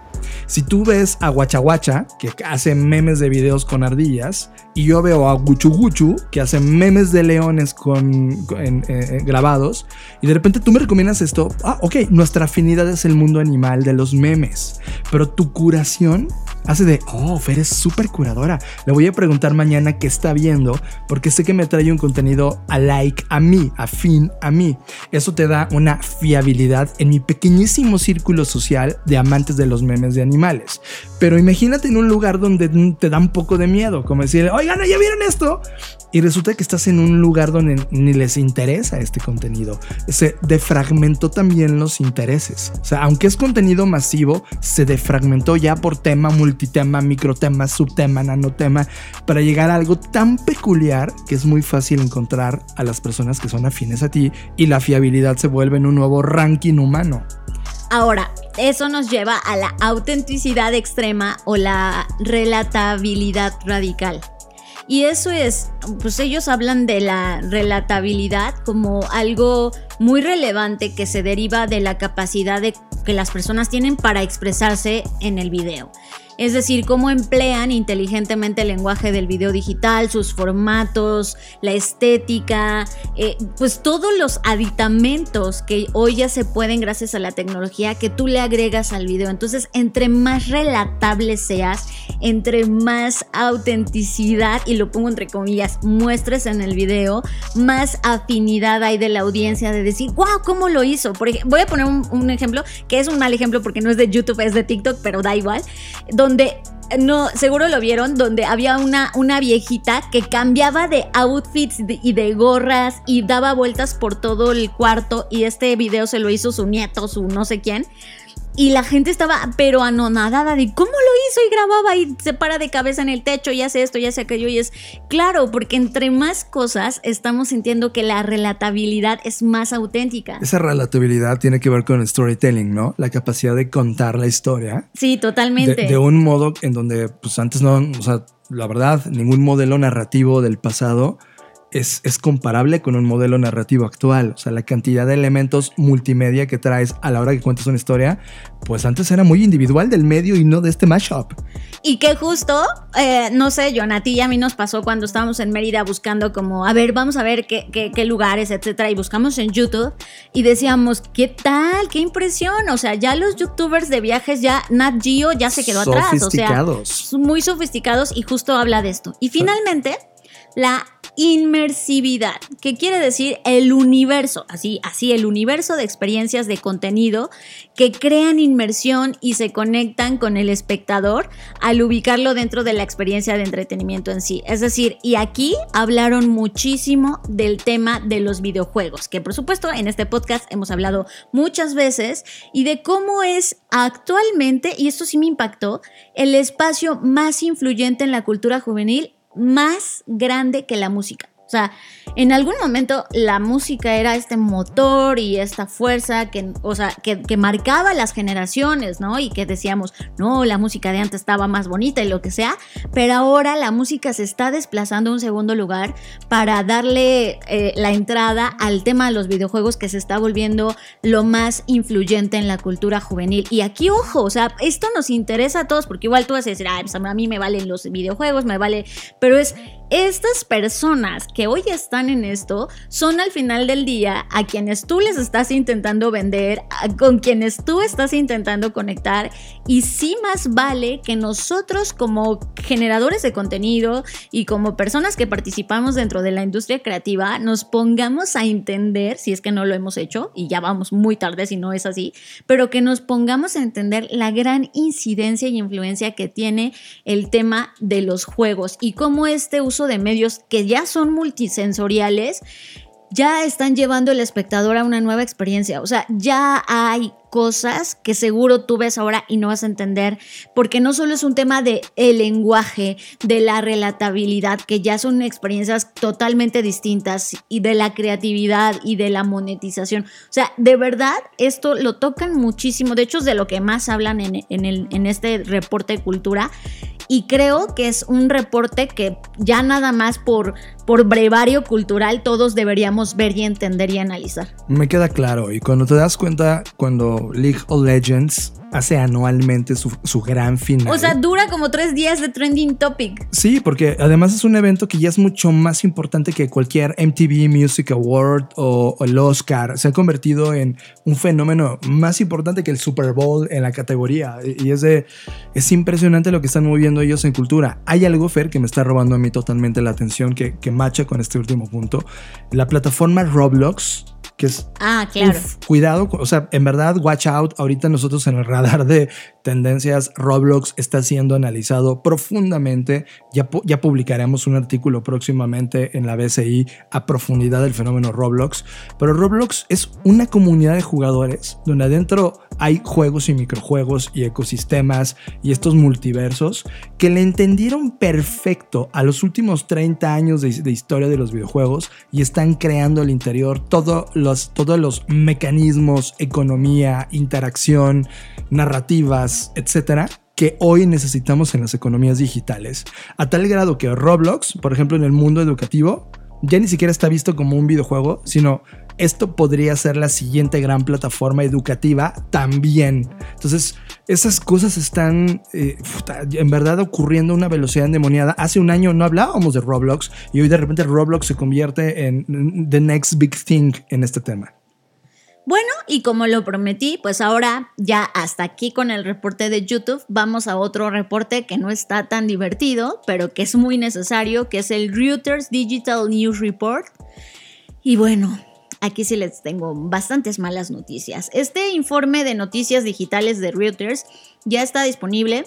si tú ves a Guachaguacha, que hace memes de videos con ardillas, y yo veo a Guchu Guchu, que hace memes de leones con, eh, eh, grabados, y de repente tú me recomiendas esto, ah, ok, nuestra afinidad es el mundo animal de los memes, pero tu curación hace de, oh, Fer es súper curadora. Le voy a preguntar mañana qué está viendo, porque sé que me trae un contenido a like a mí, afín a mí. Eso te da una fiabilidad en mi pequeñísimo círculo social de amantes de los memes de animales. Pero imagínate en un lugar donde te da un poco de miedo, como decir, oigan, ¿ya vieron esto? Y resulta que estás en un lugar donde ni les interesa este contenido. Se defragmentó también los intereses. O sea, aunque es contenido masivo, se defragmentó ya por tema, multitema, microtema, subtema, nanotema, para llegar a algo tan peculiar que es muy fácil encontrar a las personas que son afines a ti y la fiabilidad se vuelve en un nuevo ranking humano. Ahora, eso nos lleva a la autenticidad extrema o la relatabilidad radical. Y eso es, pues ellos hablan de la relatabilidad como algo muy relevante que se deriva de la capacidad de, que las personas tienen para expresarse en el video es decir, cómo emplean inteligentemente el lenguaje del video digital, sus formatos, la estética, eh, pues todos los aditamentos que hoy ya se pueden gracias a la tecnología que tú le agregas al video. Entonces, entre más relatable seas, entre más autenticidad, y lo pongo entre comillas, muestres en el video, más afinidad hay de la audiencia de decir, wow, ¿cómo lo hizo? Por voy a poner un ejemplo que es un mal ejemplo porque no es de YouTube, es de TikTok, pero da igual donde no, seguro lo vieron, donde había una, una viejita que cambiaba de outfits y de gorras y daba vueltas por todo el cuarto y este video se lo hizo su nieto, su no sé quién. Y la gente estaba pero anonadada de cómo lo hizo y grababa y se para de cabeza en el techo y hace esto y hace aquello y es claro, porque entre más cosas estamos sintiendo que la relatabilidad es más auténtica. Esa relatabilidad tiene que ver con el storytelling, ¿no? La capacidad de contar la historia. Sí, totalmente. De, de un modo en donde pues antes no, o sea, la verdad, ningún modelo narrativo del pasado es, comparable con un modelo narrativo actual. O sea, la cantidad de elementos multimedia que traes a la hora que cuentas una historia, pues antes era muy individual del medio y no de este mashup. Y que justo, eh, no sé, John, a ti y a mí nos pasó cuando estábamos en Mérida buscando como, a ver, vamos a ver qué, qué, lugares, etcétera, y buscamos en YouTube y decíamos, ¿qué tal? ¿Qué impresión? O sea, ya los youtubers de viajes, ya Nat Geo ya se quedó atrás. Sofisticados. O sea, muy sofisticados y justo habla de esto. Y finalmente la inmersividad, que quiere decir el universo, así, así, el universo de experiencias de contenido que crean inmersión y se conectan con el espectador al ubicarlo dentro de la experiencia de entretenimiento en sí. Es decir, y aquí hablaron muchísimo del tema de los videojuegos, que por supuesto en este podcast hemos hablado muchas veces, y de cómo es actualmente, y esto sí me impactó, el espacio más influyente en la cultura juvenil más grande que la música. O sea, en algún momento la música era este motor y esta fuerza que, o sea, que, marcaba las generaciones, ¿no? Y que decíamos, no, la música de antes estaba más bonita y lo que sea, pero ahora la música se está desplazando a un segundo lugar para darle eh, la entrada al tema de los videojuegos que se está volviendo lo más influyente en la cultura juvenil. Y aquí, ojo, o sea, esto nos interesa a todos, porque igual tú vas a decir, pues, a mí me valen los videojuegos, me vale, pero es estas personas que hoy están en esto son al final del día a quienes tú les estás intentando vender, con quienes tú estás intentando conectar y sí más vale que nosotros como generadores de contenido y como personas que participamos dentro de la industria creativa nos pongamos a entender, si es que no lo hemos hecho y ya vamos muy tarde si no es así, pero que nos pongamos a entender la gran incidencia y influencia que tiene el tema de los juegos y cómo este uso de medios que ya son multisensoriales, ya están llevando al espectador a una nueva experiencia. O sea, ya hay cosas que seguro tú ves ahora y no vas a entender, porque no solo es un tema de el lenguaje, de la relatabilidad, que ya son experiencias totalmente distintas, y de la creatividad y de la monetización. O sea, de verdad, esto lo tocan muchísimo. De hecho, es de lo que más hablan en, el, en este reporte de cultura. Y creo que es un reporte que ya nada más por, por brevario cultural todos deberíamos ver y entender y analizar. Me queda claro. Y cuando te das cuenta, cuando League of Legends hace anualmente su, gran final. O sea, dura como tres días de trending topic. Sí, porque además es un evento que ya es mucho más importante que cualquier MTV Music Award o, el Oscar. Se ha convertido en un fenómeno más importante que el Super Bowl en la categoría. Y es, de, es impresionante lo que están moviendo ellos en cultura. Hay algo, Fer, que me está robando a mí totalmente la atención, que, que macha con este último punto. La plataforma Roblox que es... Ah, claro. cuidado, o sea, en verdad, watch out. Ahorita nosotros en el radar de tendencias, Roblox está siendo analizado profundamente. Ya, publicaremos un artículo próximamente en la BCI a profundidad del fenómeno Roblox. Pero Roblox es una comunidad de jugadores donde adentro hay juegos y microjuegos y ecosistemas y estos multiversos que le entendieron perfecto a los últimos 30 años de, historia de los videojuegos y están creando al interior todos los, todos los mecanismos, economía, interacción, narrativas, etcétera, que hoy necesitamos en las economías digitales. A tal grado que Roblox, por ejemplo, en el mundo educativo, ya ni siquiera está visto como un videojuego, sino esto podría ser la siguiente gran plataforma educativa también. Entonces, esas cosas están eh, en verdad ocurriendo a una velocidad endemoniada. Hace un año no hablábamos de Roblox y hoy de repente Roblox se convierte en the next big thing en este tema. Bueno, y como lo prometí, pues ahora ya hasta aquí con el reporte de YouTube, vamos a otro reporte que no está tan divertido, pero que es muy necesario, que es el Reuters Digital News Report. Y bueno, aquí sí les tengo bastantes malas noticias. Este informe de noticias digitales de Reuters ya está disponible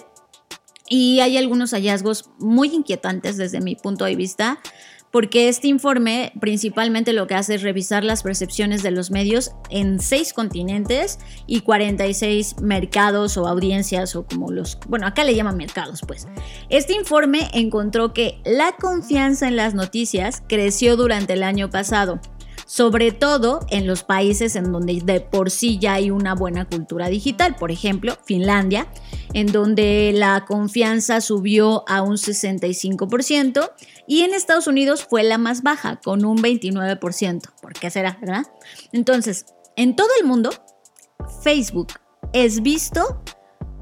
y hay algunos hallazgos muy inquietantes desde mi punto de vista porque este informe principalmente lo que hace es revisar las percepciones de los medios en seis continentes y 46 mercados o audiencias o como los, bueno, acá le llaman mercados pues. Este informe encontró que la confianza en las noticias creció durante el año pasado sobre todo en los países en donde de por sí ya hay una buena cultura digital, por ejemplo, Finlandia, en donde la confianza subió a un 65% y en Estados Unidos fue la más baja, con un 29%. ¿Por qué será, verdad? Entonces, en todo el mundo, Facebook es visto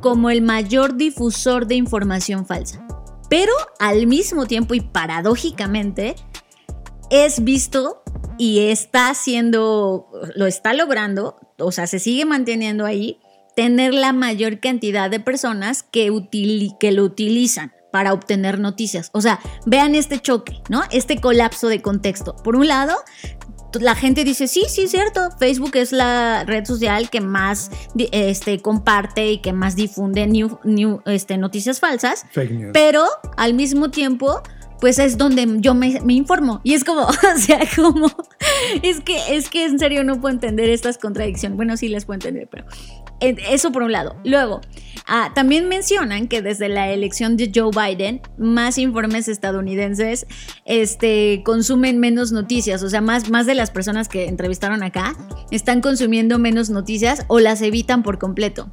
como el mayor difusor de información falsa. Pero al mismo tiempo y paradójicamente, es visto y está haciendo, lo está logrando, o sea, se sigue manteniendo ahí, tener la mayor cantidad de personas que, que lo utilizan para obtener noticias. O sea, vean este choque, ¿no? Este colapso de contexto. Por un lado, la gente dice, sí, sí, cierto, Facebook es la red social que más este, comparte y que más difunde new, este, noticias falsas. Pero al mismo tiempo pues es donde yo me, informo. Y es como, *laughs* o sea, como, es que, es que en serio no puedo entender estas contradicciones. Bueno, sí las puedo entender, pero eso por un lado. Luego, ah, también mencionan que desde la elección de Joe Biden, más informes estadounidenses este, consumen menos noticias. O sea, más, más de las personas que entrevistaron acá están consumiendo menos noticias o las evitan por completo.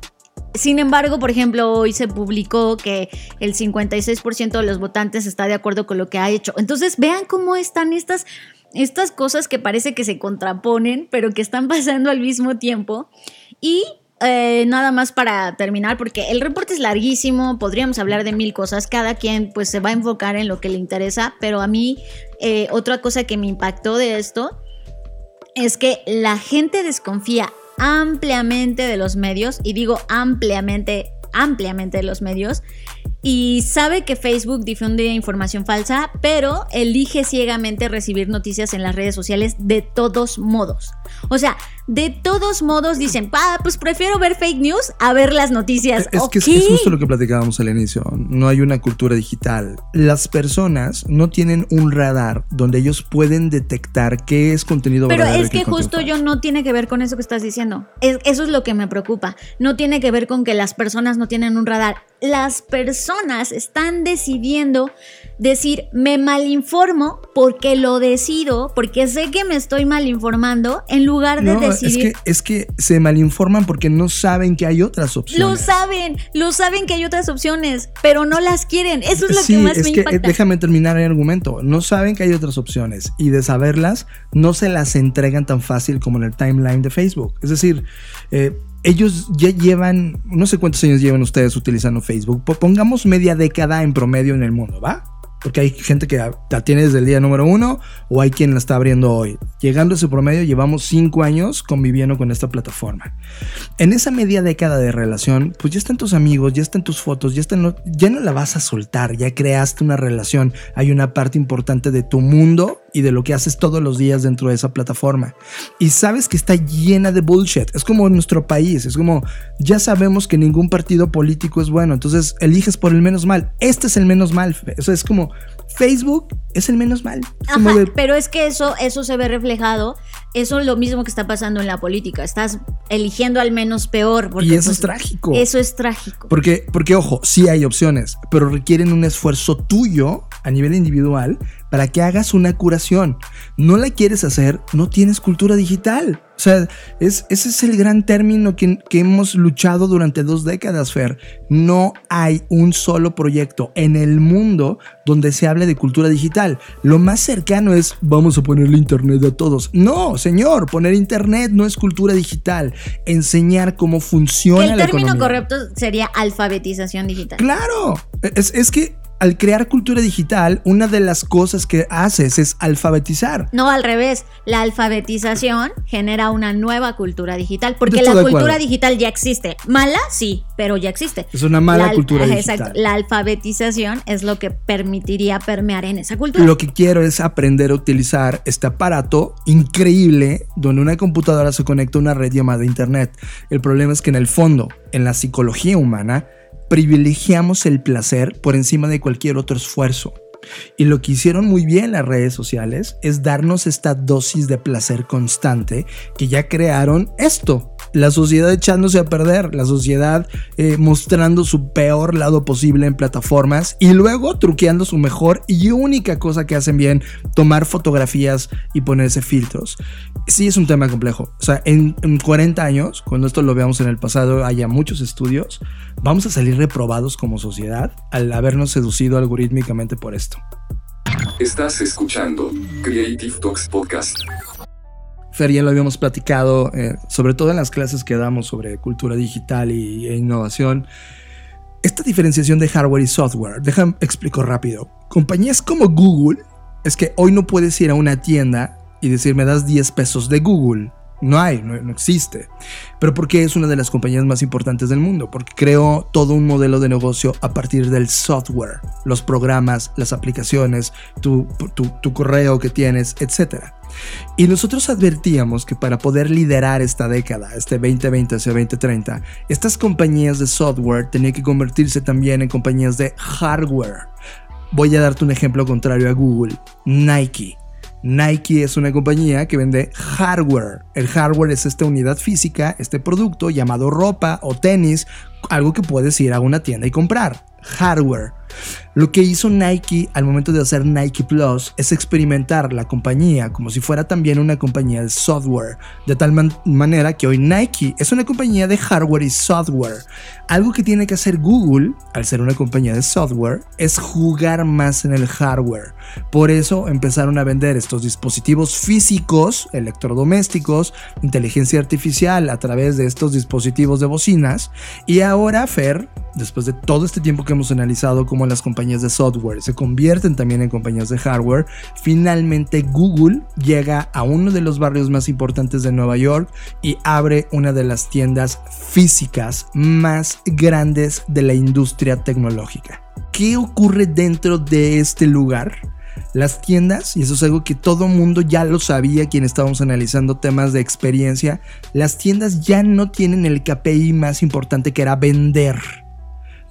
Sin embargo, por ejemplo, hoy se publicó que el 56% de los votantes está de acuerdo con lo que ha hecho. Entonces, vean cómo están estas, estas cosas que parece que se contraponen, pero que están *laughs* pasando al mismo tiempo. Y eh, nada más para terminar, porque el reporte es larguísimo, podríamos hablar de mil cosas, cada quien pues se va a enfocar en lo que le interesa, pero a mí eh, otra cosa que me impactó de esto es que la gente desconfía ampliamente de los medios, y digo ampliamente, ampliamente de los medios, y sabe que Facebook difunde información falsa, pero elige ciegamente recibir noticias en las redes sociales de todos modos. O sea, de todos modos dicen, ah, pues prefiero ver fake news a ver las noticias. Es que es, justo lo que platicábamos al inicio. No hay una cultura digital. Las personas no tienen un radar donde ellos pueden detectar qué es contenido Pero es que justo yo no tiene que ver con eso que estás diciendo. eso es lo que me preocupa. No tiene que ver con que las personas no tienen un radar. Las personas están decidiendo decir, me malinformo porque lo decido, porque sé que me estoy malinformando, en lugar de decidir. Es que, es que se malinforman porque no saben que hay otras opciones. Lo saben, lo saben que hay otras opciones, pero no las quieren. Eso es lo que más es me que, impacta. Déjame terminar el argumento. No saben que hay otras opciones y de saberlas, no se las entregan tan fácil como en el timeline de Facebook. Es decir, eh, ellos ya llevan, no sé cuántos años llevan ustedes utilizando Facebook, pongamos media década en promedio en el mundo, ¿va? Porque hay gente que la tiene desde el día número uno o hay quien la está abriendo hoy. Llegando a ese promedio, llevamos cinco años conviviendo con esta plataforma. En esa media década de relación, pues ya están tus amigos, ya están tus fotos, ya, están, ya no la vas a soltar, ya creaste una relación. Hay una parte importante de tu mundo y de lo que haces todos los días dentro de esa plataforma. Y sabes que está llena de bullshit. Es como nuestro país. Es como, ya sabemos que ningún partido político es bueno. Entonces eliges por el menos mal. Este es el menos mal. Eso es como, Facebook es el menos mal. pero es que eso, eso se ve reflejado. Eso es lo mismo que está pasando en la política. Estás eligiendo al menos peor. y eso es pues, trágico. Eso es trágico. Porque, porque, ojo, sí hay opciones, pero requieren un esfuerzo tuyo a nivel individual para que hagas una curación. No la quieres hacer, no tienes cultura digital. O sea, es, ese es el gran término que, que, hemos luchado durante dos décadas, Fer. No hay un solo proyecto en el mundo donde se hable de cultura digital. Lo más cercano es vamos a ponerle internet a todos. No, señor, poner internet no es cultura digital. Enseñar cómo funciona el término correcto sería alfabetización digital. Claro, es, es que al crear cultura digital, una de las cosas que haces es alfabetizar. No, al revés. La alfabetización genera una nueva cultura digital, porque la cultura digital ya existe. Mala, sí, pero ya existe. Es una mala cultura digital. Exacto. La alfabetización es lo que permitiría permear en esa cultura. Lo que quiero es aprender a utilizar este aparato increíble donde una computadora se conecta a una red llamada Internet. El problema es que en el fondo, en la psicología humana, privilegiamos el placer por encima de cualquier otro esfuerzo. Y lo que hicieron muy bien las redes sociales es darnos esta dosis de placer constante que ya crearon esto, la sociedad echándose a perder, la sociedad eh, mostrando su peor lado posible en plataformas y luego truqueando su mejor y única cosa que hacen bien, tomar fotografías y ponerse filtros. Sí es un tema complejo. O sea, en, en 40 años, cuando esto lo veamos en el pasado, haya muchos estudios, vamos a salir reprobados como sociedad al habernos seducido algorítmicamente por esto. Estás escuchando Creative Talks Podcast. Fer, ya lo habíamos platicado, eh, sobre todo en las clases que damos sobre cultura digital y, e innovación. Esta diferenciación de hardware y software, déjame explico rápido. Compañías como Google, es que hoy no puedes ir a una tienda y decir me das 10 pesos de Google. No hay, no, existe. Pero porque es una de las compañías más importantes del mundo, porque creó todo un modelo de negocio a partir del software, los programas, las aplicaciones, tu, tu, tu correo que tienes, etc. Y nosotros advertíamos que para poder liderar esta década, este 2020 hacia 2030, estas compañías de software tenían que convertirse también en compañías de hardware. Voy a darte un ejemplo contrario a Google, Nike. Nike es una compañía que vende hardware. El hardware es esta unidad física, este producto llamado ropa o tenis, algo que puedes ir a una tienda y comprar. Hardware. Lo que hizo Nike al momento de hacer Nike Plus es experimentar la compañía como si fuera también una compañía de software, de tal man manera que hoy Nike es una compañía de hardware y software. Algo que tiene que hacer Google, al ser una compañía de software, es jugar más en el hardware. Por eso empezaron a vender estos dispositivos físicos, electrodomésticos, inteligencia artificial a través de estos dispositivos de bocinas. Y ahora Fer, después de todo este tiempo que hemos analizado cómo las compañías de software se convierten también en compañías de hardware, finalmente Google llega a uno de los barrios más importantes de Nueva York y abre una de las tiendas físicas más grandes de la industria tecnológica. ¿Qué ocurre dentro de este lugar? Las tiendas, y eso es algo que todo mundo ya lo sabía quien estábamos analizando temas de experiencia, las tiendas ya no tienen el KPI más importante que era vender.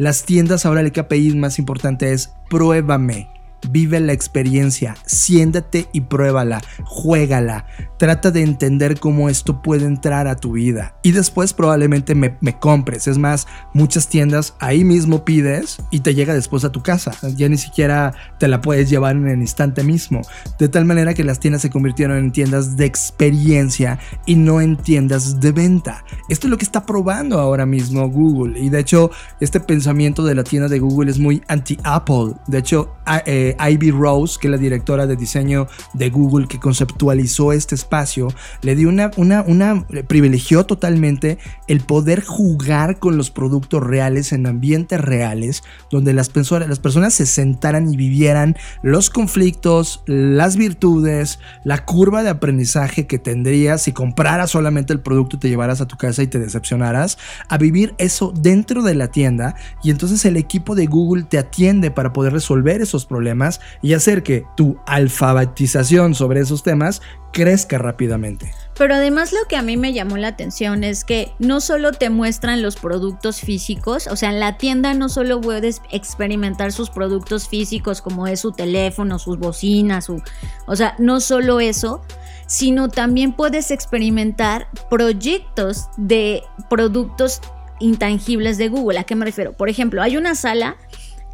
Las tiendas ahora el KPI más importante es pruébame. Vive la experiencia, siéntate y pruébala, juégala, trata de entender cómo esto puede entrar a tu vida y después probablemente me, me, compres. Es más, muchas tiendas ahí mismo pides y te llega después a tu casa, ya ni siquiera te la puedes llevar en el instante mismo. De tal manera que las tiendas se convirtieron en tiendas de experiencia y no en tiendas de venta. Esto es lo que está probando ahora mismo Google y de hecho este pensamiento de la tienda de Google es muy anti-Apple. De hecho, eh, Ivy Rose, que es la directora de diseño de Google que conceptualizó este espacio, le dio una, una, privilegió totalmente el poder jugar con los productos reales en ambientes reales, donde las las personas se sentaran y vivieran los conflictos, las virtudes, la curva de aprendizaje que tendrías. Si compraras solamente el producto y te llevaras a tu casa y te decepcionaras, a vivir eso dentro de la tienda. Y entonces el equipo de Google te atiende para poder resolver esos problemas y hacer que tu alfabetización sobre esos temas crezca rápidamente. Pero además lo que a mí me llamó la atención es que no solo te muestran los productos físicos, o sea, en la tienda no solo puedes experimentar sus productos físicos como es su teléfono, sus bocinas, su, o sea, no solo eso, sino también puedes experimentar proyectos de productos intangibles de Google. ¿A qué me refiero? Por ejemplo, hay una sala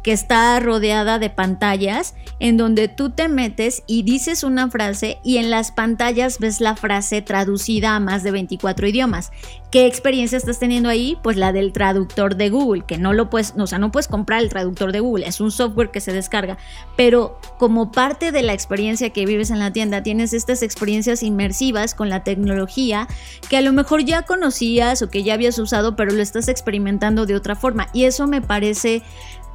que está rodeada de pantallas en donde tú te metes y dices una frase y en las pantallas ves la frase traducida a más de 24 idiomas. ¿Qué experiencia estás teniendo ahí? Pues la del traductor de Google, que no lo puedes, o sea, no puedes comprar el traductor de Google, es un software que se descarga, pero como parte de la experiencia que vives en la tienda, tienes estas experiencias inmersivas con la tecnología que a lo mejor ya conocías o que ya habías usado, pero lo estás experimentando de otra forma y eso me parece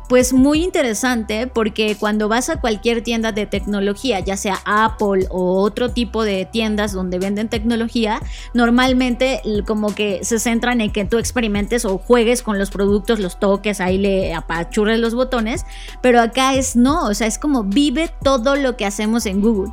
pues muy interesante porque cuando vas a cualquier tienda de tecnología, ya sea Apple o otro tipo de tiendas donde venden tecnología, normalmente como que se centran en que tú experimentes o juegues con los productos, los toques, ahí le apachurres los botones, pero acá es no, o sea, es como vive todo lo que hacemos en Google.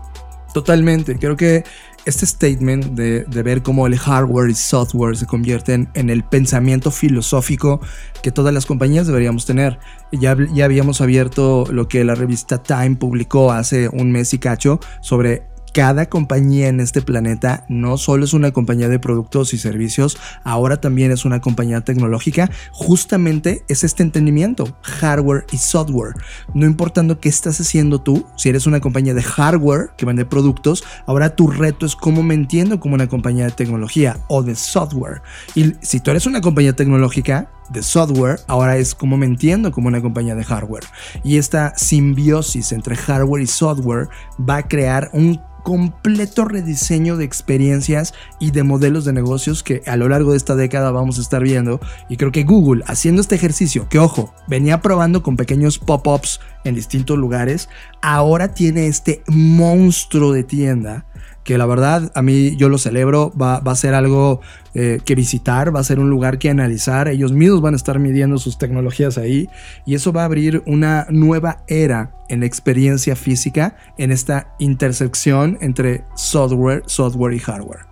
Totalmente. Creo que este statement de, ver cómo el hardware y software se convierten en el pensamiento filosófico que todas las compañías deberíamos tener. Ya, ya habíamos abierto lo que la revista Time publicó hace un mes y cacho sobre cada compañía en este planeta no solo es una compañía de productos y servicios, ahora también es una compañía tecnológica. Justamente es este entendimiento, hardware y software. No importando qué estás haciendo tú, si eres una compañía de hardware que vende productos, ahora tu reto es cómo me entiendo como una compañía de tecnología o de software. Y si tú eres una compañía tecnológica, de software, ahora es como me entiendo como una compañía de hardware. Y esta simbiosis entre hardware y software va a crear un completo rediseño de experiencias y de modelos de negocios que a lo largo de esta década vamos a estar viendo. Y creo que Google, haciendo este ejercicio, que ojo, venía probando con pequeños pop-ups en distintos lugares, ahora tiene este monstruo de tienda que la verdad a mí yo lo celebro, va, a ser algo eh, que visitar, va a ser un lugar que analizar, ellos mismos van a estar midiendo sus tecnologías ahí y eso va a abrir una nueva era en la experiencia física, en esta intersección entre software, software y hardware.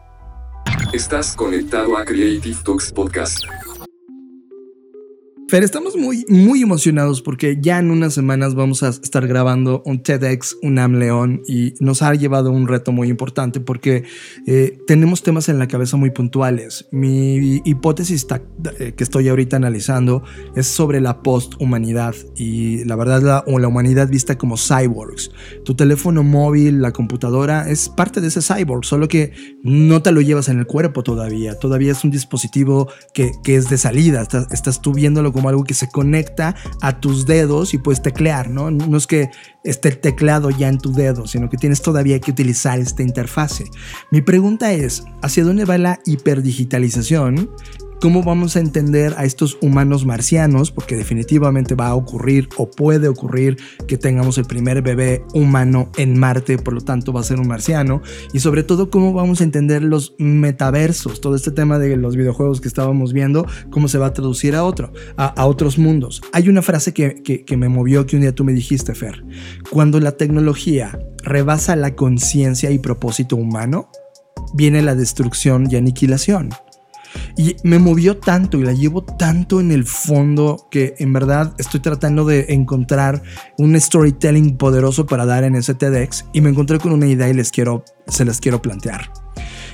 Estás conectado a Creative Talks Podcast. Fer, estamos muy, muy emocionados porque ya en unas semanas vamos a estar grabando un TEDx UNAM León y nos ha llevado un reto muy importante porque eh, tenemos temas en la cabeza muy puntuales. Mi hipótesis eh, que estoy ahorita analizando es sobre la posthumanidad y la verdad la, la humanidad vista como cyborgs. Tu teléfono móvil, la computadora es parte de ese cyborg, solo que no te lo llevas en el cuerpo todavía. Todavía es un dispositivo que, que es de salida. Estás, estás tú viéndolo como algo que se conecta a tus dedos y puedes teclear, ¿no? No es que esté teclado ya en tu dedo, sino que tienes todavía que utilizar esta interfase. Mi pregunta es, ¿hacia dónde va la hiperdigitalización cómo vamos a entender a estos humanos marcianos, porque definitivamente va a ocurrir o puede ocurrir que tengamos el primer bebé humano en Marte, por lo tanto va a ser un marciano, y sobre todo cómo vamos a entender los metaversos, todo este tema de los videojuegos que estábamos viendo, cómo se va a traducir a otro, a, otros mundos. Hay una frase que, que me movió que un día tú me dijiste, Fer, cuando la tecnología rebasa la conciencia y propósito humano, viene la destrucción y aniquilación. Y me movió tanto y la llevo tanto en el fondo que en verdad estoy tratando de encontrar un storytelling poderoso para dar en ese TEDx y me encontré con una idea y les quiero, se las quiero plantear.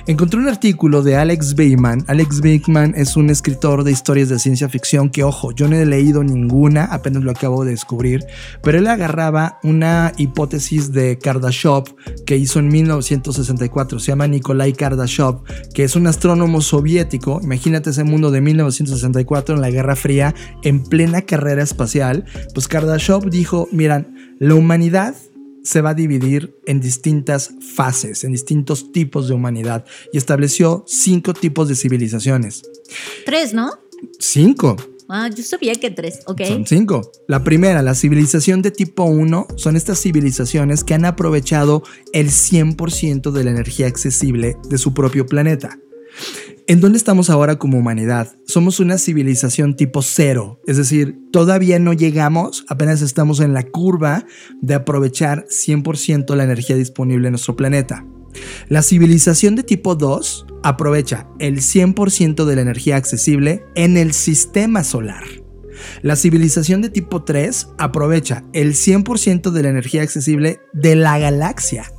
Encontré un artículo de Alex Bateman. Alex Bateman es un escritor de historias de ciencia ficción que, ojo, yo no he leído ninguna, apenas lo acabo de descubrir, pero él agarraba una hipótesis de Kardashev que hizo en 1964. Se llama Nikolai Kardashev, que es un astrónomo soviético. Imagínate ese mundo de 1964 en la Guerra Fría, en plena carrera espacial. Pues Kardashev dijo, miran, la humanidad se va a dividir en distintas fases, en distintos tipos de humanidad y estableció cinco tipos de civilizaciones. Tres, ¿no? Cinco. Ah, yo sabía que tres, ok. Son cinco. La primera, la civilización de tipo 1, son estas civilizaciones que han aprovechado el 100% de la energía accesible de su propio planeta. ¿En dónde estamos ahora como humanidad? Somos una civilización tipo cero, es decir, todavía no llegamos, apenas estamos en la curva de aprovechar 100% la energía disponible en nuestro planeta. La civilización de tipo 2 aprovecha el 100% de la energía accesible en el sistema solar. La civilización de tipo 3 aprovecha el 100% de la energía accesible de la galaxia.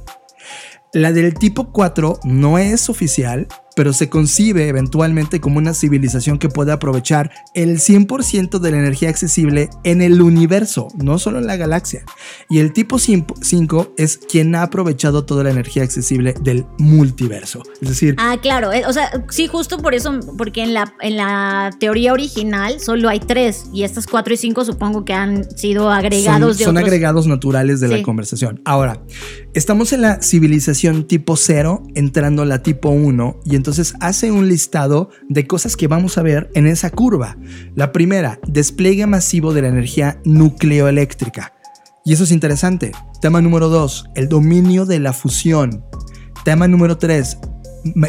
La del tipo 4 no es oficial, pero se concibe eventualmente como una civilización que puede aprovechar el 100% de la energía accesible en el universo, no solo en la galaxia. Y el tipo 5 es quien ha aprovechado toda la energía accesible del multiverso. Es decir... Ah, claro. Eh, o sea, sí, justo por eso, porque en la, en la teoría original solo hay tres y estas 4 y 5 supongo que han sido agregados son, de Son agregados naturales de la conversación. Ahora, estamos en la civilización tipo 0 entrando a la tipo 1 y entonces entonces hace un listado de cosas que vamos a ver en esa curva. La primera, despliegue masivo de la energía nucleoeléctrica. Y eso es interesante. Tema número 2, el dominio de la fusión. Tema número 3,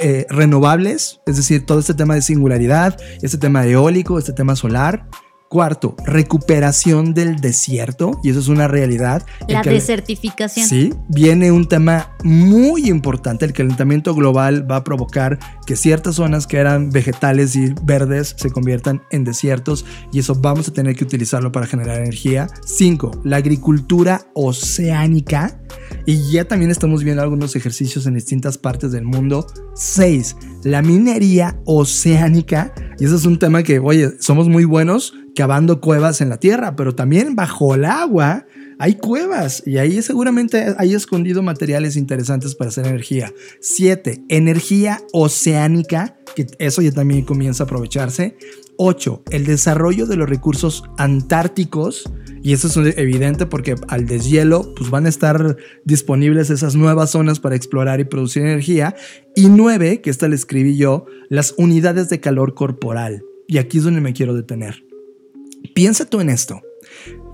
eh, renovables, es decir, todo este tema de singularidad, este tema eólico, este tema solar. Cuarto, recuperación del desierto, y eso es una realidad. La desertificación. Sí, viene un tema muy importante. El calentamiento global va a provocar que ciertas zonas que eran vegetales y verdes se conviertan en desiertos, y eso vamos a tener que utilizarlo para generar energía. Cinco, la agricultura oceánica, y ya también estamos viendo algunos ejercicios en distintas partes del mundo. Seis, la minería oceánica, y eso es un tema que, oye, somos muy buenos cavando cuevas en la tierra, pero también bajo el agua hay cuevas y ahí seguramente hay escondido materiales interesantes para hacer energía. Siete, energía oceánica, que eso ya también comienza a aprovecharse. 8. El desarrollo de los recursos antárticos. Y eso es evidente porque al deshielo pues van a estar disponibles esas nuevas zonas para explorar y producir energía. Y 9, que esta le escribí yo, las unidades de calor corporal. Y aquí es donde me quiero detener. Piensa tú en esto.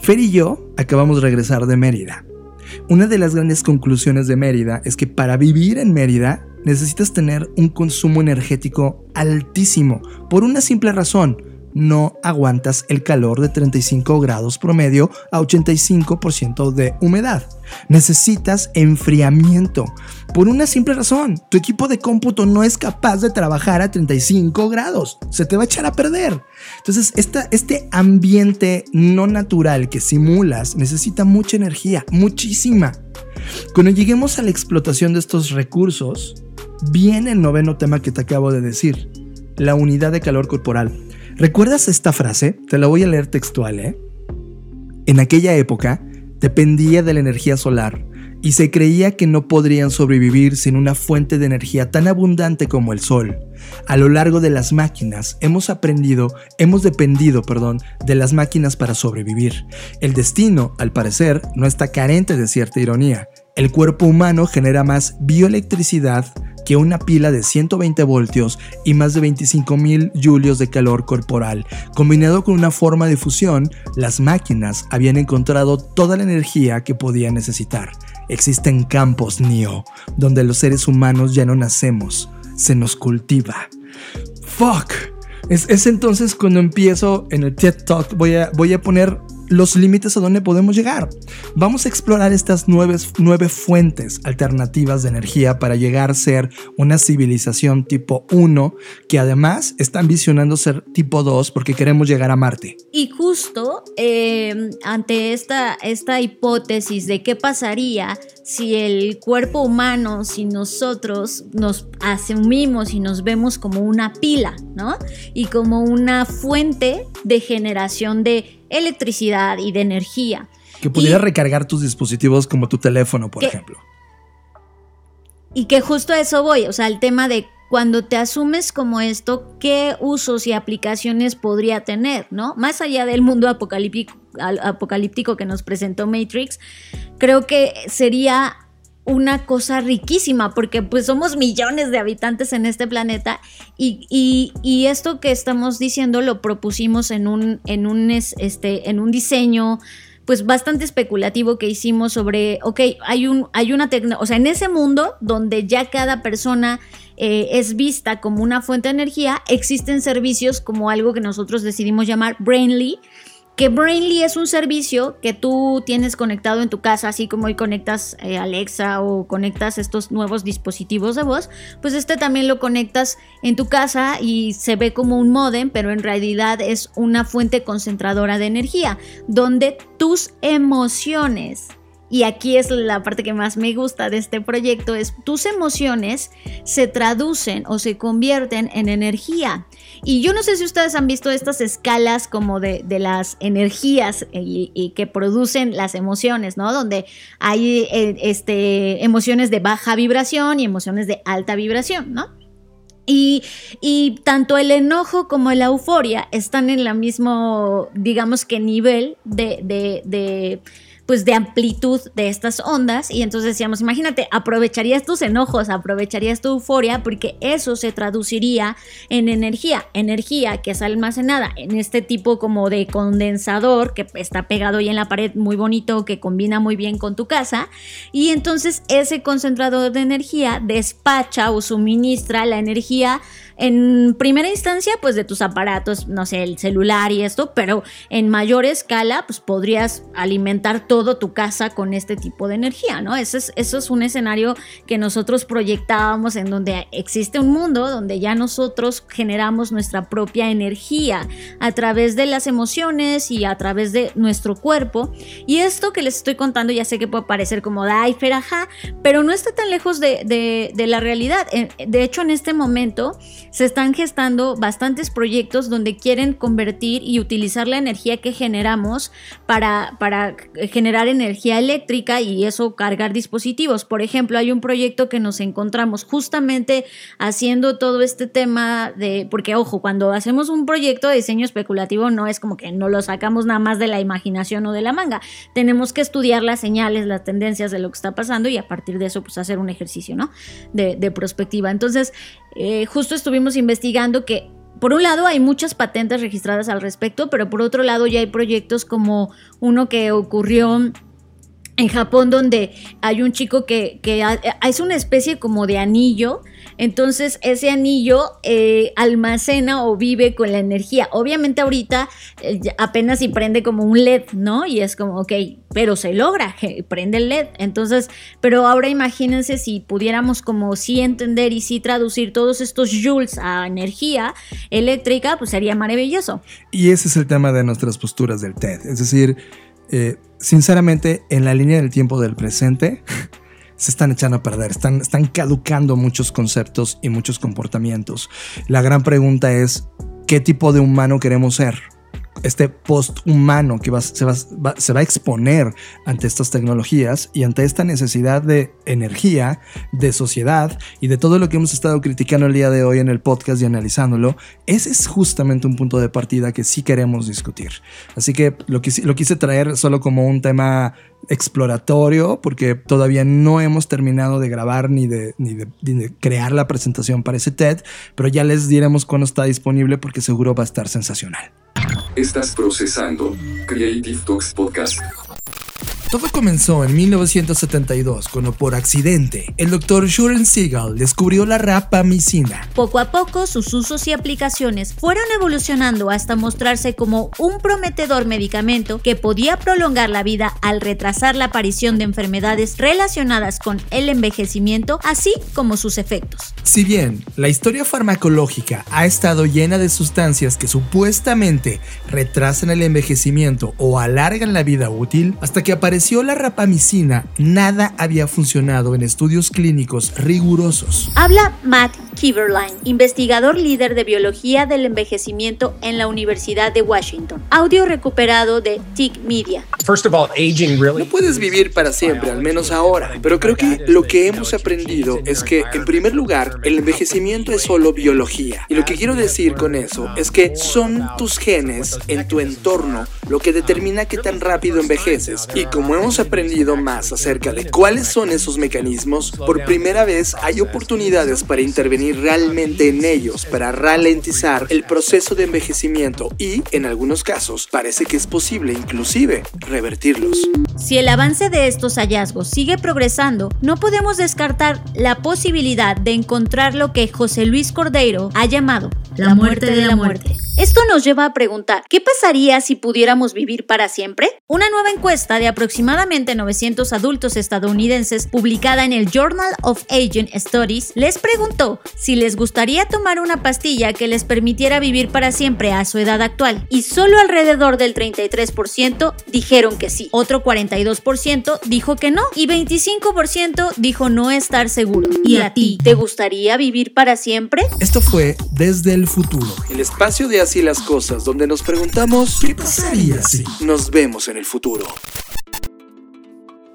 Fer y yo acabamos de regresar de Mérida. Una de las grandes conclusiones de Mérida es que para vivir en Mérida necesitas tener un consumo energético altísimo por una simple razón no aguantas el calor de 35 grados promedio a 85% de humedad. Necesitas enfriamiento. Por una simple razón, tu equipo de cómputo no es capaz de trabajar a 35 grados. Se te va a echar a perder. Entonces, este ambiente no natural que simulas necesita mucha energía, muchísima. Cuando lleguemos a la explotación de estos recursos, viene el noveno tema que te acabo de decir, la unidad de calor corporal. ¿Recuerdas esta frase? Te la voy a leer textual, ¿eh? En aquella época, dependía de la energía solar y se creía que no podrían sobrevivir sin una fuente de energía tan abundante como el sol. A lo largo de las máquinas hemos aprendido, hemos dependido, perdón, de las máquinas para sobrevivir. El destino, al parecer, no está carente de cierta ironía. El cuerpo humano genera más bioelectricidad que una pila de 120 voltios y más de 25 mil julios de calor corporal. Combinado con una forma de fusión, las máquinas habían encontrado toda la energía que podían necesitar. Existen campos NIO, donde los seres humanos ya no nacemos, se nos cultiva. Fuck. Es, entonces cuando empiezo en el TED Talk, voy a, voy a poner los límites a donde podemos llegar. Vamos a explorar estas nueve, nueve, fuentes alternativas de energía para llegar a ser una civilización tipo 1 que además está ambicionando ser tipo 2 porque queremos llegar a Marte. Y justo eh, ante esta, esta hipótesis de qué pasaría si el cuerpo humano, si nosotros nos asumimos y nos vemos como una pila, ¿no? Y como una fuente de generación de electricidad y de energía. Que pudiera recargar tus dispositivos como tu teléfono, por ejemplo. Y que justo a eso voy, o sea, el tema de cuando te asumes como esto, qué usos y aplicaciones podría tener, ¿no? Más allá del mundo apocalíptico, apocalíptico que nos presentó Matrix, creo que sería una cosa riquísima porque pues somos millones de habitantes en este planeta y, esto que estamos diciendo lo propusimos en un, en un, este, en un diseño pues bastante especulativo que hicimos sobre, ok, hay, un, hay una tecnología, o sea, en ese mundo donde ya cada persona eh, es vista como una fuente de energía, existen servicios como algo que nosotros decidimos llamar Brainly, que Brainly es un servicio que tú tienes conectado en tu casa, así como hoy conectas eh, Alexa o conectas estos nuevos dispositivos de voz, pues este también lo conectas en tu casa y se ve como un modem, pero en realidad es una fuente concentradora de energía, donde tus emociones y aquí es la parte que más me gusta de este proyecto, es tus emociones se traducen o se convierten en energía. Y yo no sé si ustedes han visto estas escalas como de, las energías y, que producen las emociones, ¿no? Donde hay eh, este, emociones de baja vibración y emociones de alta vibración, ¿no? Y, tanto el enojo como la euforia están en el mismo, digamos que nivel de, de pues de amplitud de estas ondas. Y entonces decíamos, imagínate, aprovecharías tus enojos, aprovecharías tu euforia porque eso se traduciría en energía, energía que es almacenada en este tipo como de condensador que está pegado ahí en la pared muy bonito que combina muy bien con tu casa. Y entonces ese concentrador de energía despacha o suministra la energía en primera instancia, pues de tus aparatos, no sé, el celular y esto, pero en mayor escala, pues podrías alimentar todo tu casa con este tipo de energía, ¿no? Eso es, eso es un escenario que nosotros proyectábamos en donde existe un mundo donde ya nosotros generamos nuestra propia energía a través de las emociones y a través de nuestro cuerpo. Y esto que les estoy contando ya sé que puede parecer como ay, feraja, pero no está tan lejos de la realidad. De hecho, en este momento se están gestando bastantes proyectos donde quieren convertir y utilizar la energía que generamos para, para generar energía eléctrica y eso cargar dispositivos. Por ejemplo, hay un proyecto que nos encontramos justamente haciendo todo este tema de, porque ojo, cuando hacemos un proyecto de diseño especulativo no es como que no lo sacamos nada más de la imaginación o de la manga. Tenemos que estudiar las señales, las tendencias de lo que está pasando y a partir de eso pues hacer un ejercicio, ¿no? De, de prospectiva. Entonces, eh, justo estuvimos investigando que por un lado hay muchas patentes registradas al respecto, pero por otro lado ya hay proyectos como uno que ocurrió en Japón donde hay un chico que, que es una especie como de anillo entonces ese anillo eh, almacena o vive con la energía. Obviamente ahorita eh, apenas si prende como un LED, ¿no? Y es como, ok, pero se logra, prende el LED. Entonces, pero ahora imagínense si pudiéramos como sí entender y sí traducir todos estos joules a energía eléctrica, pues sería maravilloso. Y ese es el tema de nuestras posturas del TED. Es decir, eh, sinceramente, en la línea del tiempo del presente, *laughs* se están echando a perder, están, están caducando muchos conceptos y muchos comportamientos. La gran pregunta es, ¿qué tipo de humano queremos ser? este post-humano que se, va, se, va, a exponer ante estas tecnologías y ante esta necesidad de energía, de sociedad y de todo lo que hemos estado criticando el día de hoy en el podcast y analizándolo, ese es justamente un punto de partida que sí queremos discutir. Así que lo, lo quise traer solo como un tema exploratorio porque todavía no hemos terminado de grabar ni de, ni de, crear la presentación para ese TED, pero ya les diremos cuándo está disponible porque seguro va a estar sensacional. Estás procesando Creative Talks Podcast. Todo comenzó en 1972 cuando por accidente el doctor Shuren Siegel descubrió la rapamicina. Poco a poco sus usos y aplicaciones fueron evolucionando hasta mostrarse como un prometedor medicamento que podía prolongar la vida al retrasar la aparición de enfermedades relacionadas con el envejecimiento, así como sus efectos. Si bien la historia farmacológica ha estado llena de sustancias que supuestamente retrasan el envejecimiento o alargan la vida útil, hasta que apareció la rapamicina, nada había funcionado en estudios clínicos rigurosos. Habla Matt Kiverline, investigador líder de biología del envejecimiento en la Universidad de Washington. Audio recuperado de TIC Media. No puedes vivir para siempre, al menos ahora, pero creo que lo que hemos aprendido es que, en primer lugar, el envejecimiento es solo biología. Y lo que quiero decir con eso es que son tus genes en tu entorno lo que determina qué tan rápido envejeces. Y como hemos aprendido más acerca de cuáles son esos mecanismos, por primera vez hay oportunidades para intervenir realmente en ellos, para ralentizar el proceso de envejecimiento y, en algunos casos, parece que es posible inclusive revertirlos. Si el avance de estos hallazgos sigue progresando, no podemos descartar la posibilidad de encontrar lo que José Luis Cordeiro ha llamado la muerte de la muerte. Esto nos lleva a preguntar, ¿qué pasaría si pudiéramos vivir para siempre? Una nueva encuesta de aproximadamente 900 adultos estadounidenses publicada en el Journal of Aging Studies les preguntó si les gustaría tomar una pastilla que les permitiera vivir para siempre a su edad actual y solo alrededor del 33% dijeron que sí, otro 42% dijo que no y 25% dijo no estar seguro. ¿Y a ti? ¿Te gustaría vivir para siempre? Esto fue desde el futuro. El espacio de así las cosas, donde nos preguntamos ¿qué pasaría si? Nos vemos en el futuro.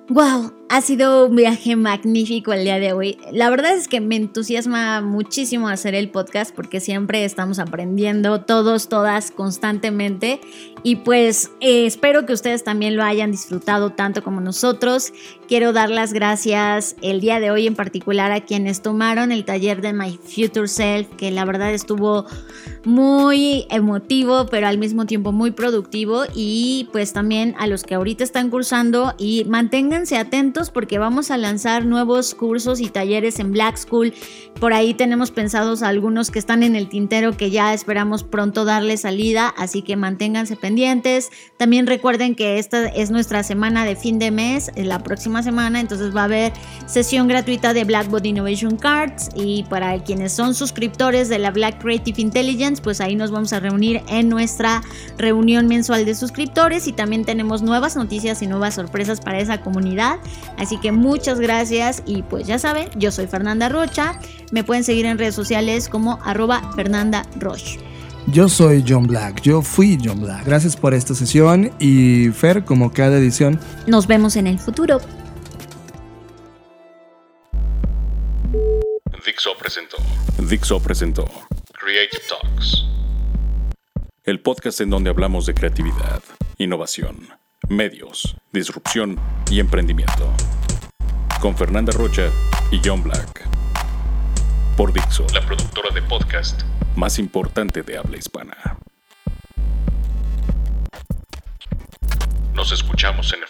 Wow, ha sido un viaje magnífico el día de hoy. La verdad es que me entusiasma muchísimo hacer el podcast porque siempre estamos aprendiendo todos, todas, constantemente. Y pues eh, espero que ustedes también lo hayan disfrutado tanto como nosotros. Quiero dar las gracias el día de hoy en particular a quienes tomaron el taller de My Future Self, que la verdad estuvo muy emotivo, pero al mismo tiempo muy productivo. Y pues también a los que ahorita están cursando y manténganse atentos porque vamos a lanzar nuevos cursos y talleres en Black School. Por ahí tenemos pensados algunos que están en el tintero que ya esperamos pronto darle salida, así que manténganse pendientes. También recuerden que esta es nuestra semana de fin de mes, la próxima semana, entonces va a haber sesión gratuita de Blackboard Innovation Cards y para quienes son suscriptores de la Black Creative Intelligence, pues ahí nos vamos a reunir en nuestra reunión mensual de suscriptores y también tenemos nuevas noticias y nuevas sorpresas para esa comunidad. Así que muchas gracias y pues ya saben, yo soy Fernanda Rocha, me pueden seguir en redes sociales como arroba Fernanda Roche. Yo soy John Black, yo fui John Black. Gracias por esta sesión y Fer, como cada edición. Nos vemos en el futuro. Dixo presentó. Dixo presentó. Creative Talks. El podcast en donde hablamos de creatividad, innovación, medios, disrupción y emprendimiento. Con Fernanda Rocha y John Black. Por Dixo, la productora de podcast más importante de habla hispana. Nos escuchamos en el